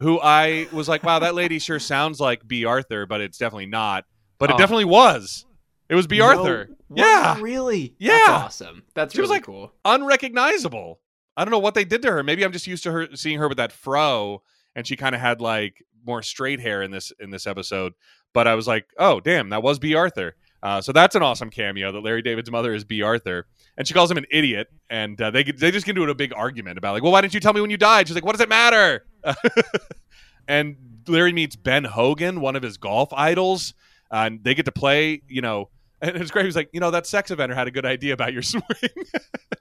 who I was like, wow, that lady sure sounds like Bea Arthur, but it's definitely not. But it Oh. definitely was. It was B. No- Arthur. What? Yeah. really? Yeah. That's awesome. That's She was really like- cool. Unrecognizable. I don't know what they did to her. Maybe I'm just used to her seeing her with that fro, and she kind of had like more straight hair in this in this episode. But I was like, oh damn, that was Bea Arthur. Uh, so that's an awesome cameo that Larry David's mother is Bea Arthur, and she calls him an idiot, and uh, they they just get into a big argument about like, well, why didn't you tell me when you died? She's like, what does it matter? and Larry meets Ben Hogan, one of his golf idols, uh, and they get to play. You know, and it's great. He's like, you know, that sex offender had a good idea about your swing.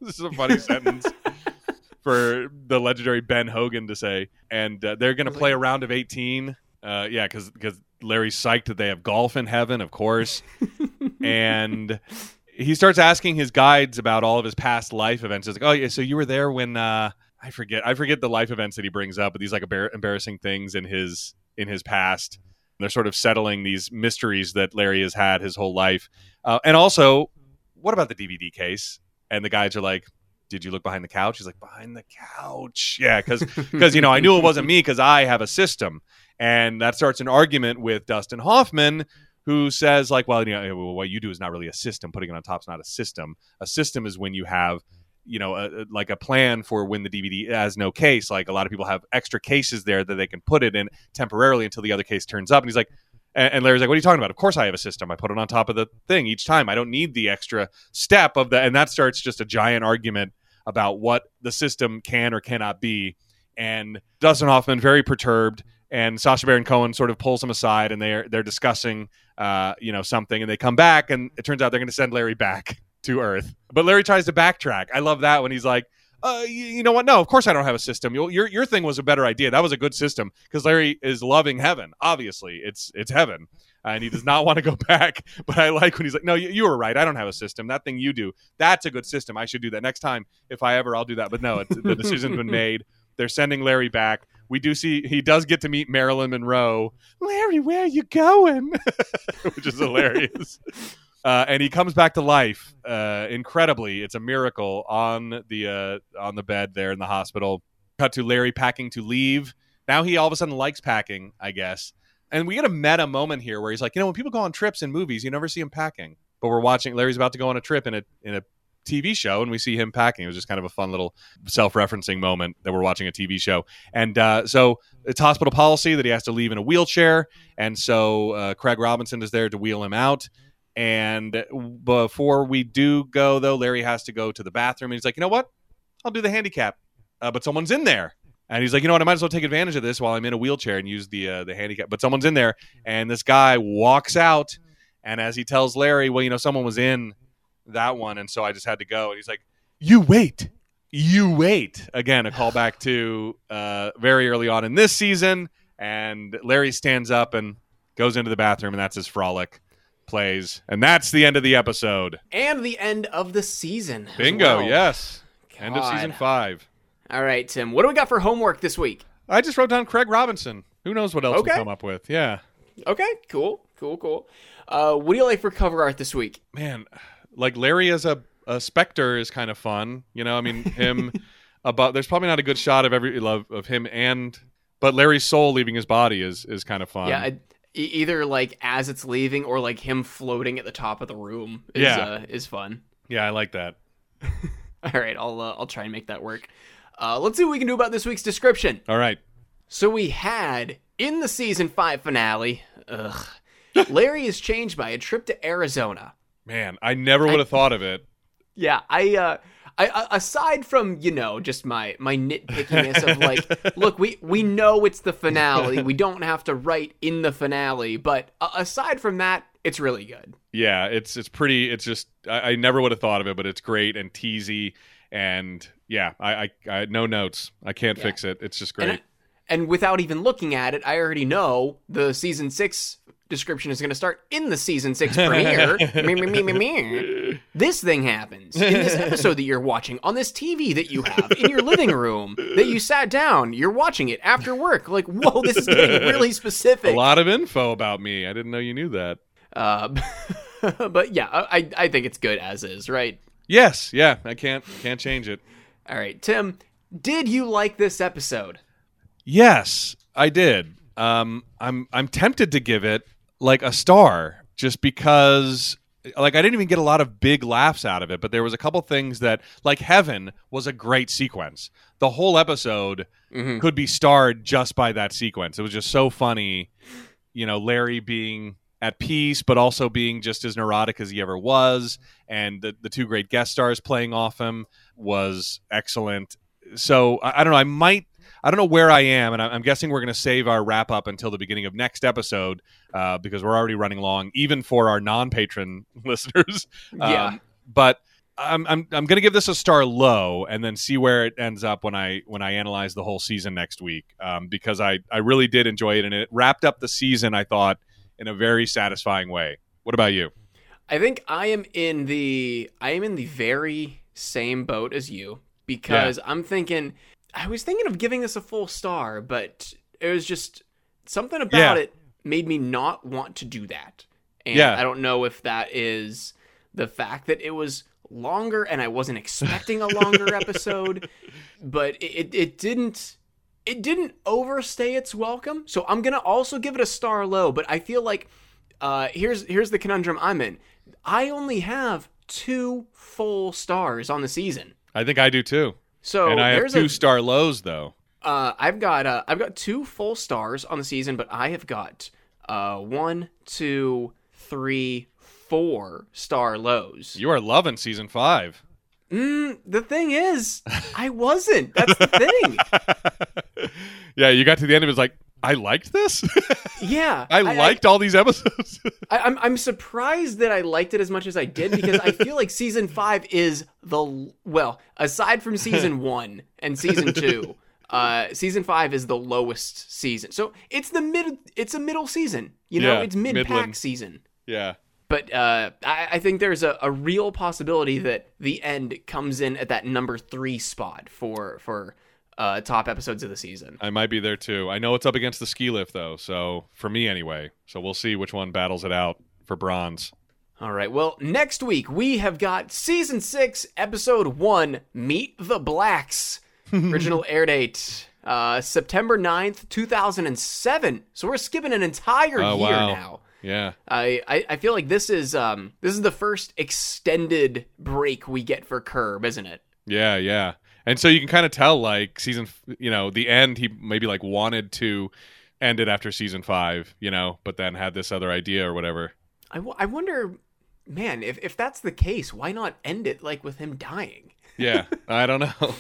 this is a funny sentence for the legendary Ben Hogan to say, and uh, they're going to play a round of eighteen. Uh, yeah, because because Larry's psyched that they have golf in heaven, of course, and he starts asking his guides about all of his past life events. It's like, oh yeah, so you were there when uh, I forget I forget the life events that he brings up, but these like embar- embarrassing things in his in his past. They're sort of settling these mysteries that Larry has had his whole life, uh, and also, what about the DVD case? And the guides are like, "Did you look behind the couch?" He's like, "Behind the couch, yeah, because because you know I knew it wasn't me because I have a system." And that starts an argument with Dustin Hoffman, who says like, well, you know, eh, what you do is not really a system. Putting it on top is not a system. A system is when you have, you know, a, a- like a plan for when the DVD has no case. Like a lot of people have extra cases there that they can put it in temporarily until the other case turns up. And he's like. And and Larry's like, "What are you talking about? Of course, I have a system. I put it on top of the thing each time. I don't need the extra step of the." And that starts just a giant argument about what the system can or cannot be. And Dustin Hoffman very perturbed, and Sacha Baron Cohen sort of pulls him aside, and they're they're discussing, uh, you know, something, and they come back, and it turns out they're going to send Larry back to Earth. But Larry tries to backtrack. I love that when he's like, uh, you, you know what? No, of course I don't have a system. Your your, your thing was a better idea. That was a good system because Larry is loving heaven. Obviously, it's it's heaven. And he does not want to go back, but I like when he's like, "No, you, you were right. I don't have a system. That thing you do, that's a good system. I should do that next time if I ever. I'll do that." But no, the decision's been made. They're sending Larry back. We do see he does get to meet Marilyn Monroe. Larry, where are you going? Which is hilarious. Uh, and he comes back to life uh, incredibly. It's a miracle on the uh, on the bed there in the hospital. Cut to Larry packing to leave. Now he all of a sudden likes packing, I guess. And we get a meta moment here where he's like, you know, when people go on trips in movies, you never see him packing. But we're watching Larry's about to go on a trip in a in a TV show, and we see him packing. It was just kind of a fun little self-referencing moment that we're watching a TV show. And uh, so it's hospital policy that he has to leave in a wheelchair, and so uh, Craig Robinson is there to wheel him out. And before we do go, though, Larry has to go to the bathroom, and he's like, you know what? I'll do the handicap, uh, but someone's in there. And he's like, you know what? I might as well take advantage of this while I'm in a wheelchair and use the uh, the handicap. But someone's in there, and this guy walks out, and as he tells Larry, well, you know, someone was in that one, and so I just had to go. And he's like, you wait, you wait. Again, a callback to uh, very early on in this season, and Larry stands up and goes into the bathroom, and that's his frolic plays, and that's the end of the episode. And the end of the season. Bingo, well. yes, end of season five. All right, Tim. What do we got for homework this week? I just wrote down Craig Robinson. Who knows what else Okay. we'll come up with? Yeah, Okay, cool, cool, cool. Uh, what do you like for cover art this week? man, like Larry as a, a specter is kind of fun. You know, I mean, him about there's probably not a good shot of every love of him and but Larry's soul leaving his body is is kind of fun. yeah, I, either like as it's leaving or like him floating at the top of the room is Yeah. uh, is fun. yeah, I like that. All right, I'll uh, I'll try and make that work. Uh, let's see what we can do about this week's description. All right. So we had in the season five finale. Ugh, Larry is changed by a trip to Arizona. Man, I never would have thought of it. Yeah, I uh I, aside from, you know, just my my nitpickiness of like, look, we we know it's the finale. We don't have to write in the finale, but uh, aside from that, it's really good. Yeah, it's it's pretty. It's just I, I never would have thought of it, but it's great and teasy and yeah, I I, I no notes. I can't Yeah. fix it. It's just And, great. and without even looking at it, I already know the season 6 description is going to start in the season 6 premiere. me, me, me, me, me. this thing happens in this episode that you're watching on this TV that you have in your living room that you sat down. You're watching it after work. Like, whoa, this is getting really specific. A lot of info about me. I didn't know you knew that. Uh, but yeah, I I think it's good as is, right? Yes, yeah. I can't can't change it. All right, Tim, did you like this episode? Yes, I did. Um, I'm I'm tempted to give it like a star just because like I didn't even get a lot of big laughs out of it, but there was a couple things that like Heaven was a great sequence. The whole episode Mhm. could be starred just by that sequence. It was just so funny, you know, Larry being at peace but also being just as neurotic as he ever was and the the two great guest stars playing off him was excellent. So I, I don't know, I might I don't know where I am, and I- I'm guessing we're going to save our wrap up until the beginning of next episode uh, because we're already running long, even for our non-patron listeners. Yeah. Um, but I'm I'm I'm going to give this a star low, and then see where it ends up when I when I analyze the whole season next week, um, because I I really did enjoy it, and it wrapped up the season. I thought in a very satisfying way. What about you? I think I am in the I am in the very same boat as you because I'm thinking I was thinking of giving this a full star, but it was just something about Yeah. it made me not want to do that. And Yeah. I don't know if that is the fact that it was longer and I wasn't expecting a longer episode, but it, it didn't it didn't overstay its welcome. So I'm gonna also give it a star low, but I feel like uh, here's here's the conundrum I'm in. I only have two full stars on the season, I think I do too, so and I have two a. star lows though. Uh, I've got uh, I've got two full stars on the season, but I have got uh, one, two, three, four star lows. You are loving season five. Mm, the thing is, I wasn't. That's the thing. yeah, you got to the end of it, it's like, I liked this? Yeah, I, liked all these episodes. I, I'm I'm surprised that I liked it as much as I did because I feel like season five is the well, aside from season one and season two, uh, season five is the lowest season. So it's the mid, it's a middle season. You know, Yeah, it's mid pack season. yeah. But uh, I, I think there's a, a real possibility that the end comes in at that number three spot for for uh, top episodes of the season. I might be there too. I know it's up against the ski lift though, so for me anyway. So we'll see which one battles it out for bronze. All right. Well, next week we have got season six, episode one Meet the Blacks. Original air date uh, September 9th, 2007. So we're skipping an entire Oh, year wow. now. Yeah. I, I, I feel like this is um this is the first extended break we get for Curb, isn't it? Yeah, yeah. And so you can kind of tell like season you know, the end he maybe like wanted to end it after season 5, you know, but then had this other idea or whatever. I, w- I wonder, man, if, if that's the case, why not end it like with him dying? Yeah. I don't know.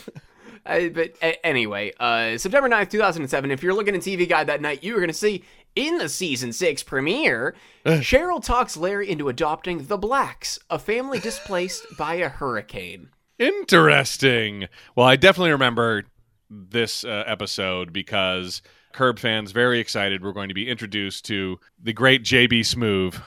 Uh, but a- anyway, uh, September 9th, 2007, if you're looking at TV Guide that night, you were going to see in the season 6 premiere, Cheryl talks Larry into adopting the Blacks, a family displaced by a hurricane. Interesting. Well, I definitely remember this uh, episode because Curb fans very excited. We're going to be introduced to the great JB Smoove.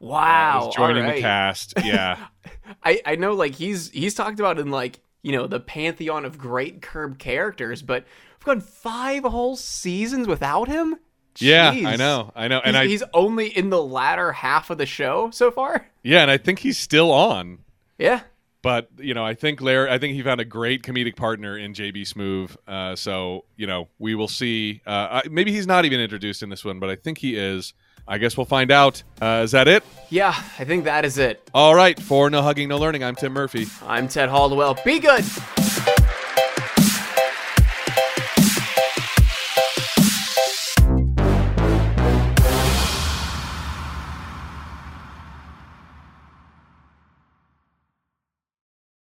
Wow. who's joining right. the cast. Yeah. I, I know like he's he's talked about in like, you know, the pantheon of great Curb characters, but we've gone five whole seasons without him? yeah, I know. I know. And he's, I he's only in the latter half of the show so far. Yeah, and I think he's still on. Yeah. But you know, I think Larry. I think he found a great comedic partner in JB Smoove. Uh, so you know, we will see. Uh, I- maybe he's not even introduced in this one, but I think he is. I guess we'll find out. Uh, is that it? Yeah, I think that is it. All right. For no hugging, no learning. I'm Tim Murphy. I'm Ted Haldwell. Be good.